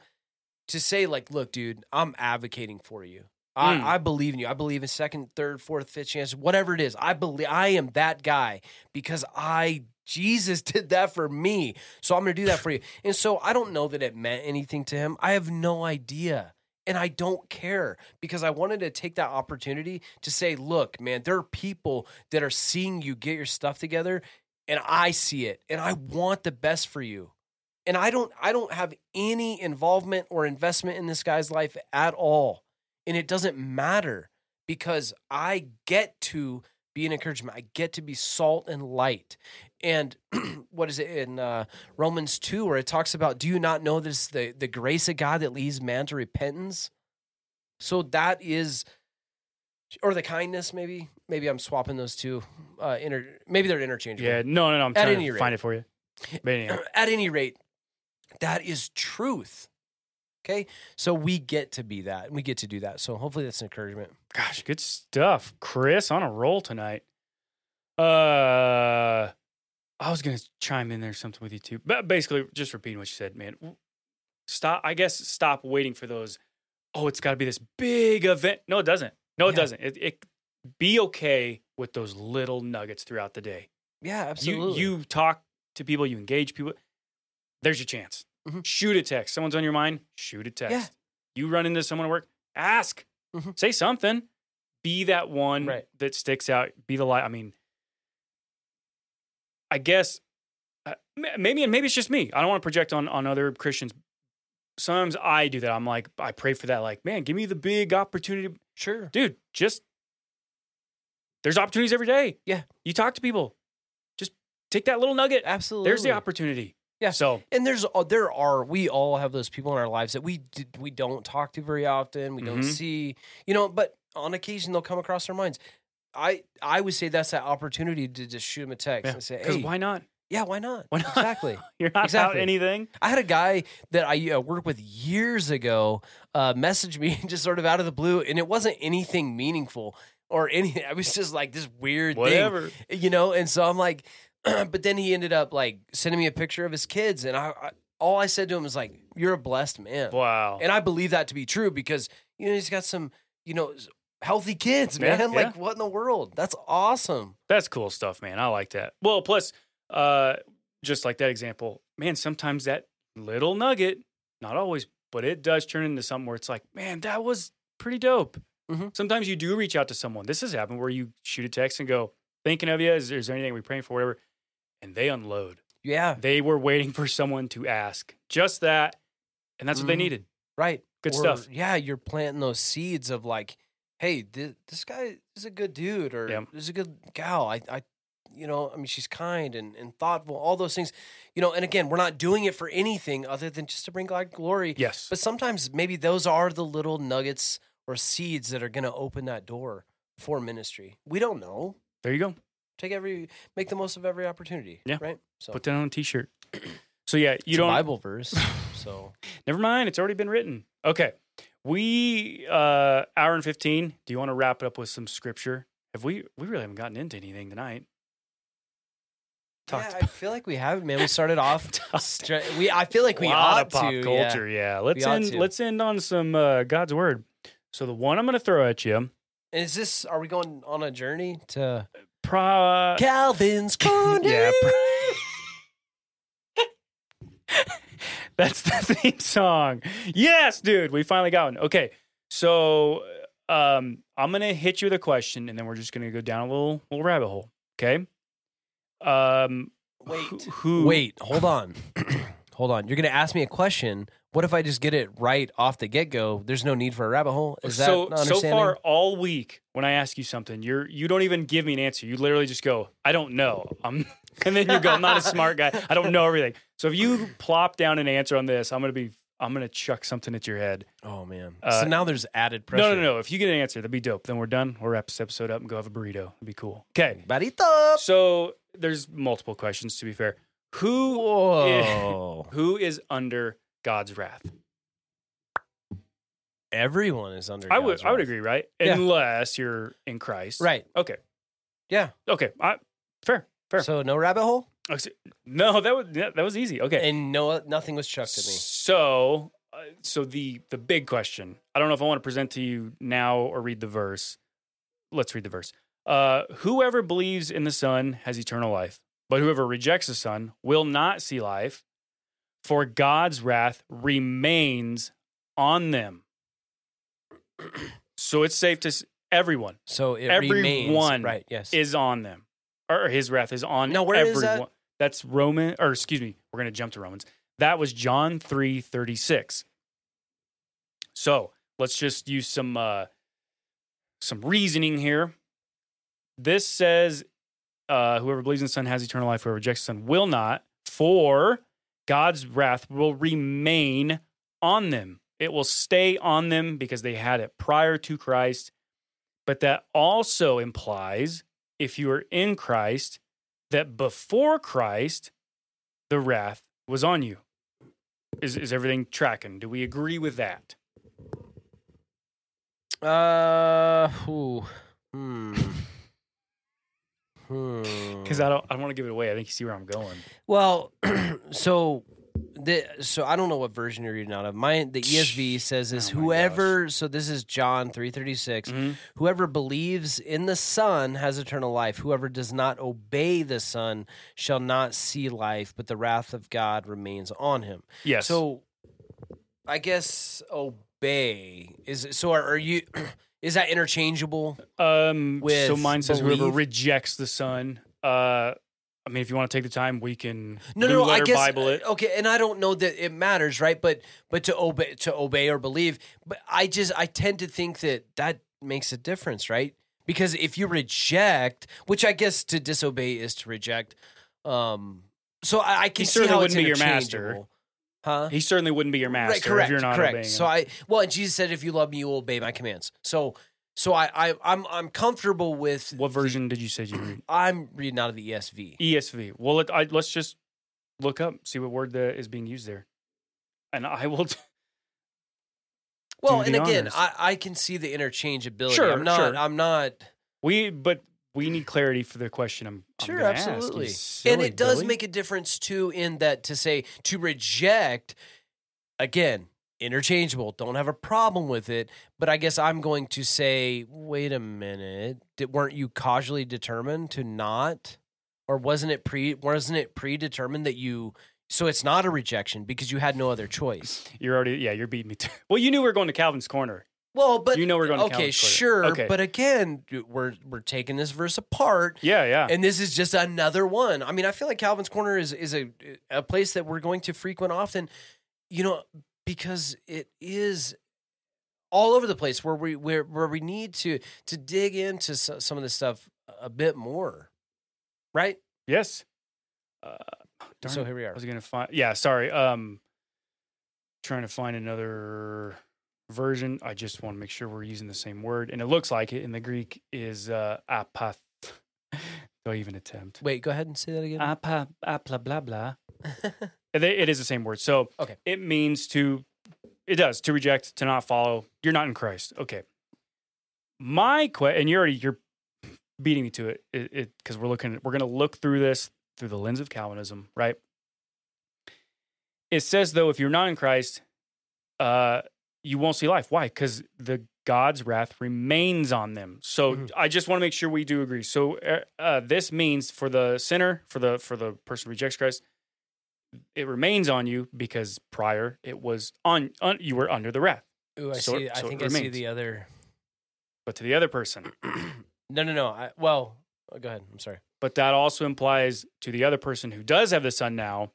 to say, like, look, dude, I'm advocating for you. Mm. I, I believe in you. I believe in second, third, fourth, fifth chance, whatever it is. I believe I am that guy because I Jesus did that for me. So I'm going to do that for you. And so I don't know that it meant anything to him. I have no idea. And I don't care because I wanted to take that opportunity to say, look, man, there are people that are seeing you get your stuff together and I see it and I want the best for you. And I don't I don't have any involvement or investment in this guy's life at all. And it doesn't matter because I get to be an encouragement. I get to be salt and light. And what is it in uh, Romans 2 where it talks about, do you not know this, the, the grace of God that leads man to repentance? So that is, or the kindness, maybe. Maybe I'm swapping those two. Uh, inter, maybe they're interchangeable. Yeah. No, no, no. I'm At trying any to rate. find it for you. But anyhow, At any rate, that is truth. Okay. So we get to be that and we get to do that. So hopefully that's an encouragement. gosh, good stuff, Chris. On a roll tonight. Uh, I was gonna chime in there something with you too, but basically just repeating what you said, man. Stop. I guess stop waiting for those. Oh, it's got to be this big event. No, it doesn't. No, it Yeah. doesn't. It, it be okay with those little nuggets throughout the day. Yeah, absolutely. You you talk to people, you engage people. There's your chance. Mhm. Shoot a text. Someone's on your mind. Shoot a text. Yeah. You run into someone at work. Ask. Mhm. Say something. Be that one Right. that sticks out. Be the light. I mean, I guess uh, maybe and maybe it's just me. I don't want to project on on other Christians. Sometimes I do that. I'm like, I pray for that. Like, man, give me the big opportunity sure. dude, just there's opportunities every day. Yeah. You talk to people. Just take that little nugget. Absolutely. There's the opportunity. Yeah. So And there's uh, there are we all have those people in our lives that we we don't talk to very often. We don't Mhm. see, you know, but on occasion they'll come across our minds. I I would say that's that opportunity to just shoot them a text and say, because "Hey, why not? yeah, why not? Why not? Exactly." You're not Exactly. out anything. I had a guy that I uh, worked with years ago uh, message me just sort of out of the blue, and it wasn't anything meaningful or anything. I was just like this weird thing, you know. And so I'm like, but then he ended up like sending me a picture of his kids, and I, I all I said to him was like, "You're a blessed man," Wow. and I believe that to be true because you know he's got some you know healthy kids, Yeah, man. yeah. Like what in the world? That's awesome. That's cool stuff, man. I like that. Well, plus, uh, just like that example, man, sometimes that little nugget, not always, but it does turn into something where it's like, man, that was pretty dope. Mhm. Sometimes you do reach out to someone. This has happened where you shoot a text and go, thinking of you. Is, is there anything we're praying for, whatever? And they unload. Yeah, They were waiting for someone to ask just that. And that's what they Mhm. needed. right. Good Or, stuff. Yeah, you're planting those seeds of like, hey, this, this guy is a good dude, or Yeah. this is a good gal. I, I, you know, I mean, she's kind and, and thoughtful. All those things, you know. And again, we're not doing it for anything other than just to bring God glory. Yes. But sometimes maybe those are the little nuggets or seeds that are going to open that door for ministry. We don't know. there you go. Take every, make the most of every opportunity. Yeah. Right. So Put that on a t shirt. So, yeah, you it's don't. Bible verse. so Never mind. It's already been written. Okay. We uh hour and 15. Do you want to wrap it up with some scripture? Have we we really haven't gotten into anything tonight. Talked yeah, I feel like we have, man. We started off. Stra- we, I feel like we ought to. pop to. yeah. culture. Yeah. Let's end let's end on some uh God's word. So the one I'm going to throw at you, Is this? Are we going on a journey to pro- Calvin's corner? yeah. That's the theme song. Yes, dude, we finally got one. Okay, so um, I'm gonna hit you with a question, and then we're just gonna go down a little little rabbit hole. Okay, Um, Wait. who, who Wait, hold on. hold on. You're going to ask me a question. What if I just get it right off the get go? There's no need for a rabbit hole. Is that so an so far all week when I ask you something, you're you don't even give me an answer. You literally just go, "I don't know." I'm, and then you go, "I'm not a smart guy. I don't know everything." So if you plop down an answer on this, I'm gonna be I'm gonna chuck something at your head. Oh man. Uh, so now there's added pressure. No, no, no. If you get an answer, that'd be dope. Then we're done. We'll wrap this episode up and go have a burrito. It'd be cool. Okay. Burrito. So there's multiple questions to be fair. Who Whoa. who is under God's wrath? Everyone is under. I would God's I would agree, right? Yeah. Unless you're in Christ. Right. Okay. Yeah. Okay. I, fair. Fair. So no rabbit hole, No, that was that was easy. Okay. and no nothing was chucked at me. So, uh, so the the big question. I don't know if I want to present to you now or read the verse. Let's read the verse. Uh, whoever believes in the Son has eternal life, but whoever rejects the Son will not see life, for God's wrath remains on them. So it's safe to everyone So it Everyone remains right. Yes. is on them, or His wrath is on. Now, where is everyone. that? That's Roman, or excuse me, we're going to jump to Romans. That was John three thirty six. So let's just use some uh, some reasoning here. This says, uh, "Whoever believes in the Son has eternal life. Whoever rejects the Son will not. For God's wrath will remain on them. It will stay on them because they had it prior to Christ. But that also implies, if you are in Christ, that before Christ, the wrath was on you. Is is everything tracking? Do we agree with that? Uh, ooh, hmm. hmm. Because I don't I don't want to give it away. I think you see where I'm going. Well, so the so I don't know what version you're reading out of. My the ESV says is Oh my whoever. So this is John three thirty six. Mhm. Whoever believes in the Son has eternal life. Whoever does not obey the Son shall not see life, but the wrath of God remains on him. Yes. So, I guess obey is so. Are, are you? Is that interchangeable? Um, so mine says whoever rejects the son. Uh, I mean, if you want to take the time, we can No, no, I guess Bible it. uh, okay, and I don't know that it matters, right? But but to obey to obey or believe, but I just I tend to think that that makes a difference, right? Because if you reject, which I guess to disobey is to reject, um, so I, I can He see how wouldn't it's be your master. Huh? He certainly wouldn't be your master right, correct, if you're not correct. obeying So him. I well, and Jesus said, "If you love me, you will obey my commands." So so I, I I'm I'm comfortable with what version did you say you read? I'm reading out of the ESV. ESV. Well, let, I, let's just look up, see what word is being used there, and I will. T- Well, and the again. I, I can see the interchangeability. Sure, I'm not. sure. I'm not. we, but we need clarity for the question. I'm I'm Sure, ask, absolutely. and it does Billy. make a difference too in that to say to reject again interchangeable don't have a problem with it but i guess i'm going to say wait a minute Did, weren't you causally determined to not or wasn't it pre wasn't it predetermined that you so it's not a rejection because you had no other choice You're already, yeah, you're beating me. Too. Well, you knew we were going to Calvin's corner. Well but You know we're going to okay corner. sure Okay. but again we're we're taking this verse apart Yeah, yeah. and this is just another one. I mean, I feel like Calvin's Corner is is a a place that we're going to frequent often, you know, because it is all over the place where we where where we need to to dig into some of this stuff a bit more, right? yes. Uh, so here we are. I was gonna find. Yeah, sorry. Um, trying to find another version. I just want to make sure we're using the same word, and it looks like it in the Greek is uh, apath. Don't even attempt. Wait, go ahead and say that again. Apa, apla, blah blah. It it is the same word. So Okay. it means to. It does to reject, to not follow. You're not in Christ. Okay. My question, and you're already you're beating me to it, it because we're looking. We're going to look through this through the lens of Calvinism, right? It says though, if you're not in Christ, uh, you won't see life. Why? Because the God's wrath remains on them. So Mhm. I just want to make sure we do agree. So uh, uh, this means for the sinner, for the for the person who rejects Christ, it remains on you because prior it was on, on you were under the wrath. Ooh, I so see. I so it think I see the other. But to the other person, no, no, no. I, well, oh, go ahead. I'm sorry. But that also implies to the other person who does have the Son now,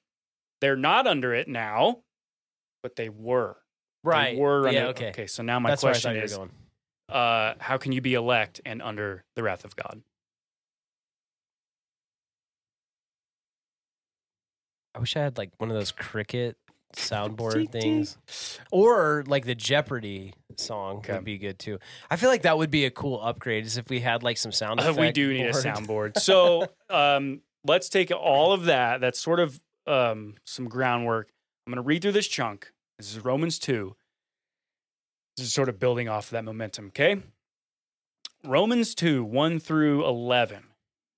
they're not under it now, but they were. Right. They were under yeah. Okay. Okay. So now my That's question thought you were is uh, how can you be elect and under the wrath of God? I wish I had like one of those cricket soundboard things, or like the Jeopardy song Okay. would be good too. I feel like that would be a cool upgrade, is if we had like some sound. Uh, we do need a soundboard. So um, let's take all of that. That's sort of um, some groundwork. I'm going to read through this chunk. This is Romans 2. This is sort of building off of that momentum, okay? Romans 2, 1 through 11.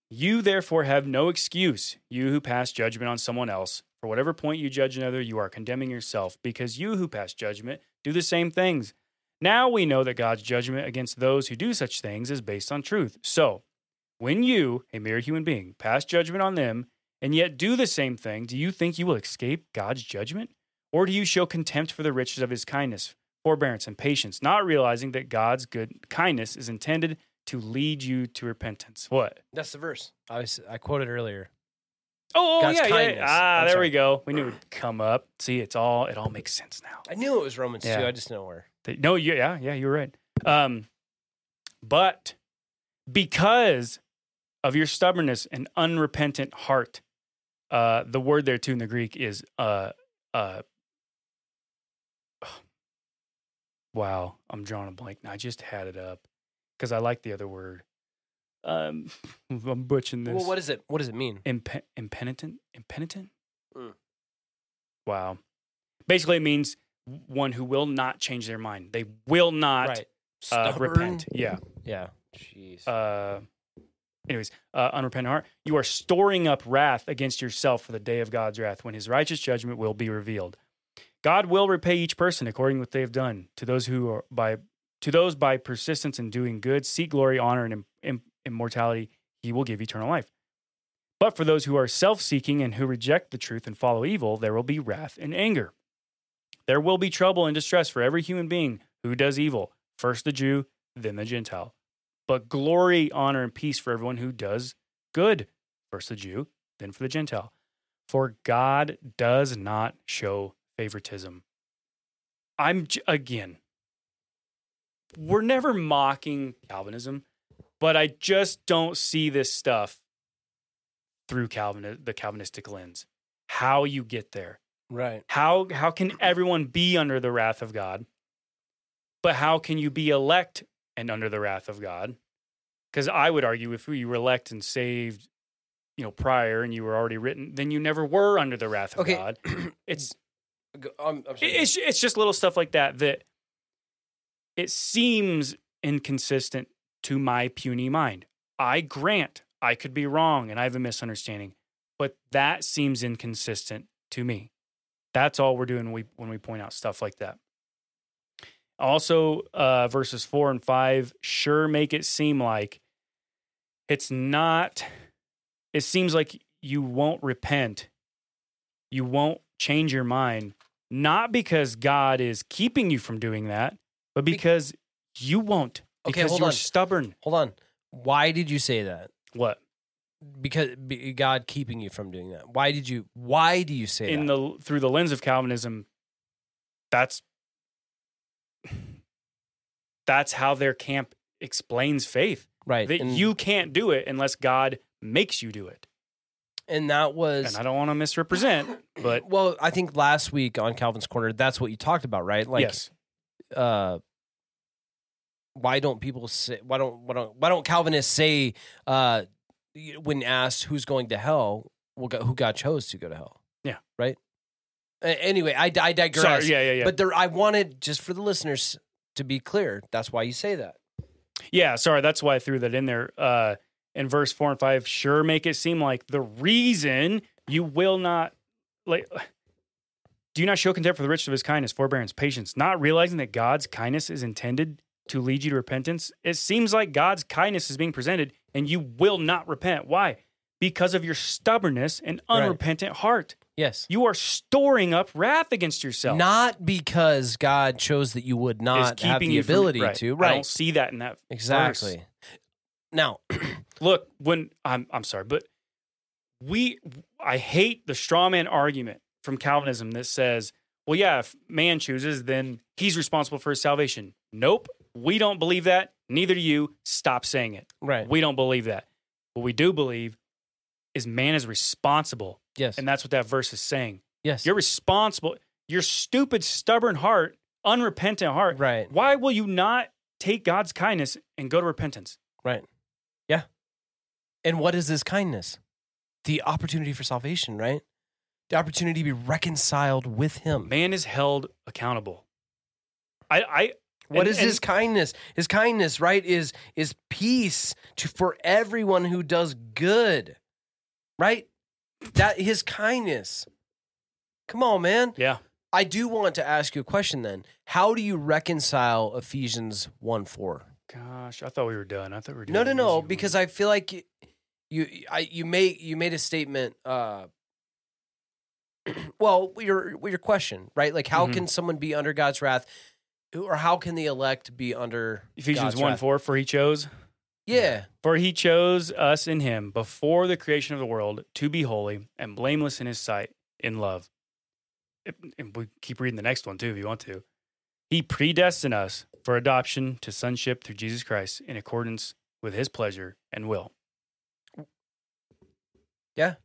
You therefore have no excuse, you who pass judgment on someone else. For whatever point you judge another, you are condemning yourself, because you who pass judgment do the same things. Now we know that God's judgment against those who do such things is based on truth. So, when you, a mere human being, pass judgment on them and yet do the same thing, do you think you will escape God's judgment? Or do you show contempt for the riches of his kindness, forbearance, and patience, not realizing that God's good kindness is intended to lead you to repentance? What? That's the verse I was I quoted earlier. Oh, oh God's yeah, yeah. kindness. Ah, I'm there sorry. we go. We knew it would come up. See, it's all it all makes sense now. I knew it was Romans Yeah. two. I just know where. No, yeah, yeah, you're right. Um, but because of your stubbornness and unrepentant heart, uh, the word there too in the Greek is uh, uh, wow. I'm drawing a blank. I just had it up because I like the other word. Um, I'm butchering this. Well, what is it? What does it mean? Impe- impenitent? Impenitent? Mm. Wow. Basically, it means one who will not change their mind. They will not right. uh, repent. Yeah. Yeah. Jeez. Uh, anyways, uh, unrepentant heart. You are storing up wrath against yourself for the day of God's wrath, when His righteous judgment will be revealed. God will repay each person according to what they have done. To those who are by to those by persistence in doing good, seek glory, honor, and im- im- immortality, He will give eternal life. But for those who are self-seeking and who reject the truth and follow evil, there will be wrath and anger. There will be trouble and distress for every human being who does evil, first the Jew, then the Gentile. But glory, honor, and peace for everyone who does good, first the Jew, then for the Gentile. For God does not show favoritism. I'm, again, mm. we're never mocking Calvinism, but I just don't see this stuff through Calvin, the Calvinistic lens. How you get there. right. How how can everyone be under the wrath of God? But how can you be elect and under the wrath of God? Because I would argue if you were elect and saved, you know, prior and you were already written, then you never were under the wrath of Okay. God. It's I'm, I'm it's it's just little stuff like that that it seems inconsistent to my puny mind. I grant I could be wrong and I have a misunderstanding, but that seems inconsistent to me. That's all we're doing when we when we point out stuff like that. Also, uh, verses four and five sure make it seem like it's not. It seems like you won't repent. You won't change your mind not because God is keeping you from doing that, but Be- because you won't. Okay, Because hold you're on. stubborn. Hold on. Why did you say that? What? Because be- God keeping you from doing that. Why did you? Why do you say In that? the through the lens of Calvinism, that's that's how their camp explains faith. right. That and, you can't do it unless God makes you do it. And that was And I don't want to misrepresent, but well. I think last week on Calvin's Corner, that's what you talked about, right? Like, yes. uh, why don't people say? Why don't why don't why don't Calvinists say uh, when asked who's going to hell? Well, who God chose to go to hell? Yeah. Right. Anyway, I, I digress. Sorry, yeah, yeah, yeah. But there, I wanted just for the listeners to be clear. That's why you say that. Yeah, sorry, that's why I threw that in there. Uh, in verse four and five, sure make it seem like the reason you will not like do you not show contempt for the riches of his kindness, forbearance, patience, not realizing that God's kindness is intended to lead you to repentance? It seems like God's kindness is being presented and you will not repent. Why? Because of your stubbornness and Right. unrepentant heart. Yes. You are storing up wrath against yourself. Not because God chose that you would not have the from- ability right. to. I don't see that in that verse. Now, Look, when I'm I'm sorry, but we I hate the straw man argument from Calvinism that says, well, yeah, if man chooses, then he's responsible for his salvation. Nope. We don't believe that. Neither do you. Stop saying it. right? We don't believe that. What we do believe is man is responsible. yes, And that's what that verse is saying. yes, You're responsible. Your stupid, stubborn heart, unrepentant heart. right, Why will you not take God's kindness and go to repentance? right. And what is this kindness? The opportunity for salvation, right? The opportunity to be reconciled with Him. Man is held accountable. I, I What and- is and- his kindness? His kindness, right, is is peace to for everyone who does good. Right? That his kindness. Come on, man. Yeah. I do want to ask you a question then. How do you reconcile Ephesians 1 4? Gosh, I thought we were done. I thought we were doing No, no, no, because. I feel like you I, you made you made a statement uh well, your your question, right? Like how Mhm. can someone be under God's wrath or how can the elect be under Ephesians God's 1 wrath? 4, for he chose, Yeah. for he chose us in him before the creation of the world to be holy and blameless in his sight in love. And we keep reading the next one too, if you want to. He predestined us for adoption to sonship through Jesus Christ in accordance with his pleasure and will. Yeah.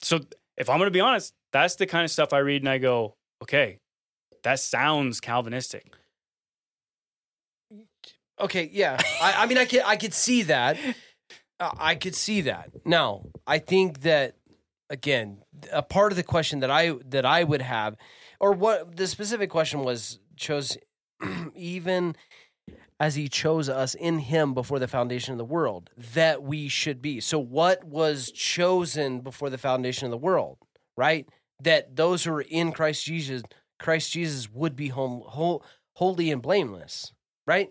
So if I'm going to be honest, that's the kind of stuff I read and I go, okay, that sounds Calvinistic. Okay, yeah. I, I mean, I could I could see that. Uh, I could see that. Now, I think that again, a part of the question that I that I would have, or what the specific question was, chose even as he chose us in him before the foundation of the world that we should be. So, what was chosen before the foundation of the world? Right, that those who are in Christ Jesus, Christ Jesus would be home, whole, holy and blameless. Right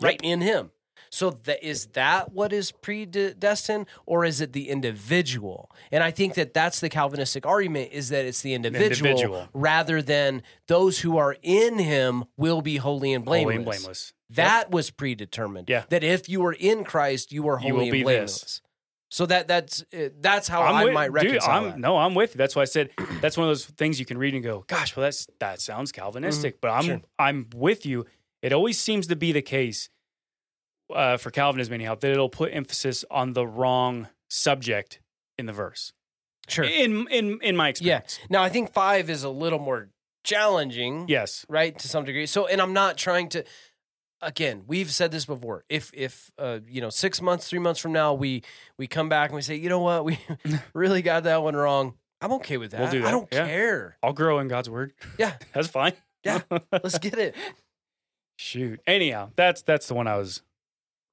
right in him. So that is that what is predestined, or is it the individual? And I think that that's the Calvinistic argument: is that it's the individual, individual. rather than those who are in him will be holy and blameless. Holy and blameless. That was predetermined. Yeah. That if you were in Christ, you were You holy be and this. So that that's uh, that's how I'm I with, might dude, reconcile I'm, that. No, I'm with you. That's why I said that's one of those things you can read and go, "Gosh, well, that's that sounds Calvinistic." But I'm Mm-hmm. Sure. I'm with you. It always seems to be the case uh, for Calvinism, anyhow, that it'll put emphasis on the wrong subject in the verse. Sure. In in in my experience. Yeah. Now I think five is a little more challenging. yes, right to some degree so and i'm not trying to again we've said this before if if uh, you know six months three months from now we we come back and we say you know what we really got that one wrong i'm okay with that, We'll do that. i don't yeah. care I'll grow in God's word. yeah That's fine. Yeah. let's get it Shoot. Anyhow, that's that's the one I was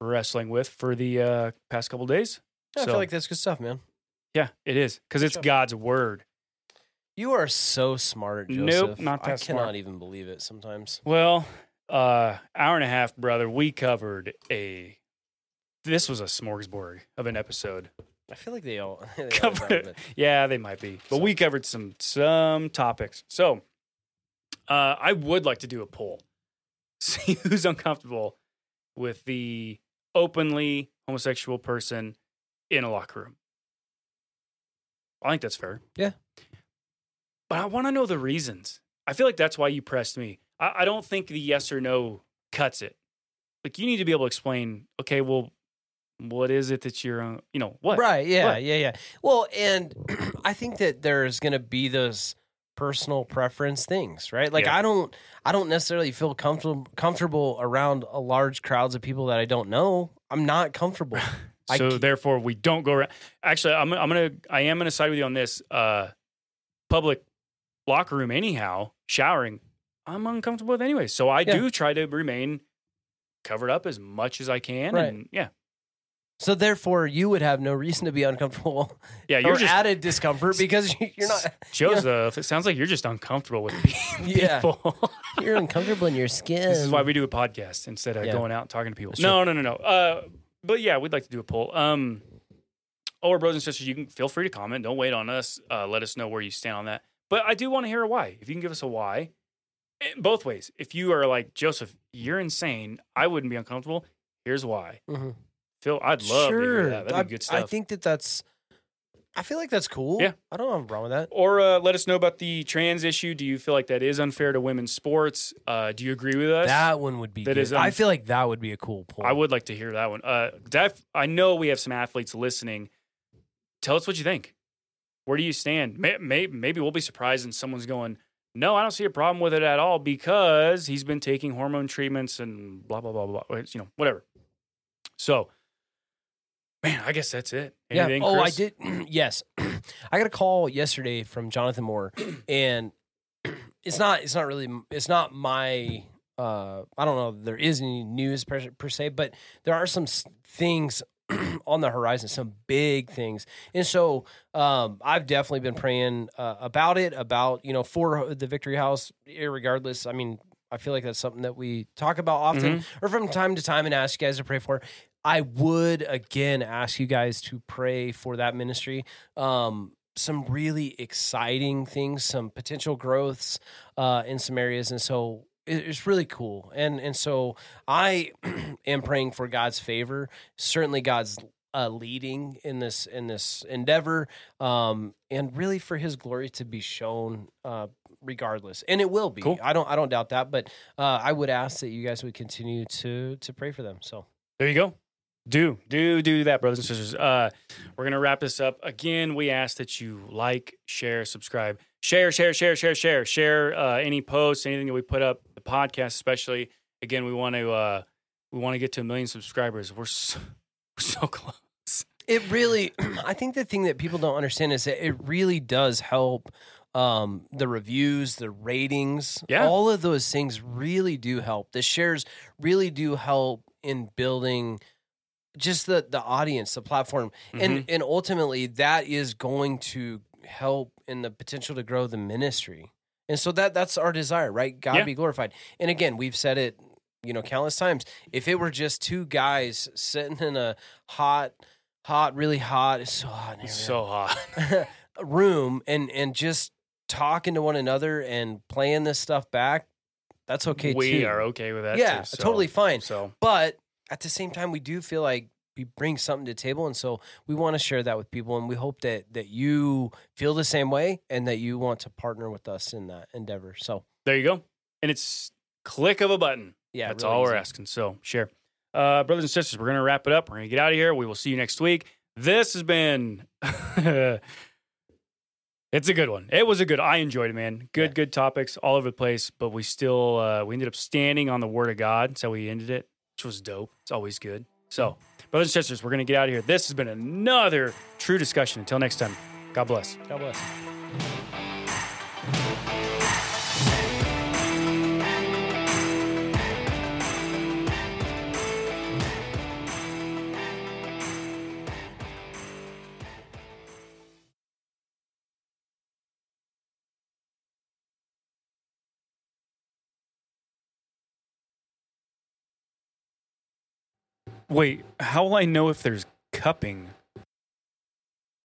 wrestling with for the uh, past couple days. i So- feel like that's good stuff man Yeah, it is because it's. God's word. you are so smart joseph Nope, not i that cannot smart. even believe it sometimes Well, uh, hour and a half, brother. We covered a. This was a smorgasbord of an episode. i feel like they all they Covered it. Yeah, they might be, but we covered some some topics. So, uh, I would like to do a poll, see who's uncomfortable with the openly homosexual person in a locker room. I think that's fair. Yeah. but I want to know the reasons. I feel like that's why you pressed me. I, I don't think the yes or no cuts it. Like you need to be able to explain. Okay, well, what is it that you're, uh, you know, what? Right. Yeah. What? Yeah. Yeah. Well, and I think that there's going to be those personal preference things, right? Like Yeah. I don't, I don't necessarily feel comfortable comfortable around a large crowds of people that I don't know. I'm not comfortable. So therefore, we don't go around. Actually, I'm I'm gonna I am gonna side with you on this. Uh, public locker room, anyhow, showering, I'm uncomfortable with anyway. So I Yeah. do try to remain covered up as much as I can. Right. And yeah, So therefore, you would have no reason to be uncomfortable yeah, you're just added discomfort because you're not. Joseph. It sounds like you're just uncomfortable with pe- Yeah. You're uncomfortable in your skin. this is why we do a podcast instead of Yeah. going out and talking to people. No, no, no, no. Uh, but yeah, we'd like to do a poll. Um, our brothers and sisters, you can feel free to comment. Don't wait on us. Uh, let us know where you stand on that. But I do want to hear a why. If you can give us a why, both ways. If you are like Joseph, you're insane. I wouldn't be uncomfortable. Here's why. Mhm. Phil, I'd love to hear that. That'd I, be good stuff. I think that that's. I feel like that's cool. Yeah. I don't have a problem with that. or uh, let us know about the trans issue. Do you feel like that is unfair to women's sports? Uh, do you agree with us? That one would be. That good. is, I feel like that would be a cool point. I would like to hear that one. Uh, Def, I know we have some athletes listening. Tell us what you think. Where do you stand? May, may, maybe we'll be surprised and someone's going, no, I don't see a problem with it at all because he's been taking hormone treatments and blah, blah, blah, blah. It's, You know, whatever. So, man, I guess that's it. Anything, yeah. Oh, I did. yes, I got a call yesterday from Jonathan Moore, and it's not. It's not really. It's not my. Uh, I don't know. if There is any news per, per se, but there are some things on the horizon, some big things, and so um, I've definitely been praying uh, about it, about you know for the Victory House. Regardless, I mean, I feel like that's something that we talk about often, or from time to time, and ask you guys to pray for. I would again ask you guys to pray for that ministry. Um, some really exciting things, some potential growths uh, in some areas, and so it's really cool. And and so I am praying for God's favor, certainly God's uh, leading in this in this endeavor, um, and really for His glory to be shown. Uh, regardless and it will be Cool. i don't i don't doubt that but uh, i would ask that you guys would continue to to pray for them so There you go. Do, do, do that, brothers and sisters. Uh, we're going to wrap this up. Again, we ask that you like, share, subscribe, share, share, share, share, share, share uh, any posts, anything that we put up, the podcast especially. Again, we want to uh, we want to get to a million subscribers. We're so, we're so close. It really, I think the thing that people don't understand is that it really does help um, the reviews, the ratings, Yeah. all of those things really do help. The shares really do help in building just the the audience, the platform, and mm-hmm. and ultimately that is going to help in the potential to grow the ministry. And so that that's our desire, right? God Yeah. be glorified. And again, we've said it, you know, countless times. If it were just two guys sitting in a hot, hot, really hot, it's so hot. It's so hot. room and and just talking to one another and playing this stuff back, that's okay we too. are okay with that. yeah, too, so- totally fine. So But at the same time, we do feel like we bring something to the table, and so we want to share that with people, and we hope that that you feel the same way, and that you want to partner with us in that endeavor. So there you go. And it's click of a button. yeah, That's really all we're asking. So share. Uh, brothers and sisters, we're going to wrap it up. We're going to get out of here. We will see you next week. This has been. it's a good one. It was a good. I enjoyed it, man. Good, Yeah. good topics all over the place. But we still uh, we ended up standing on the Word of God. So we ended it, which was dope. It's always good. So, mm. brothers and sisters, we're going to get out of here. This has been another true discussion. Until next time, God bless. God bless. Wait, how will I know if there's cupping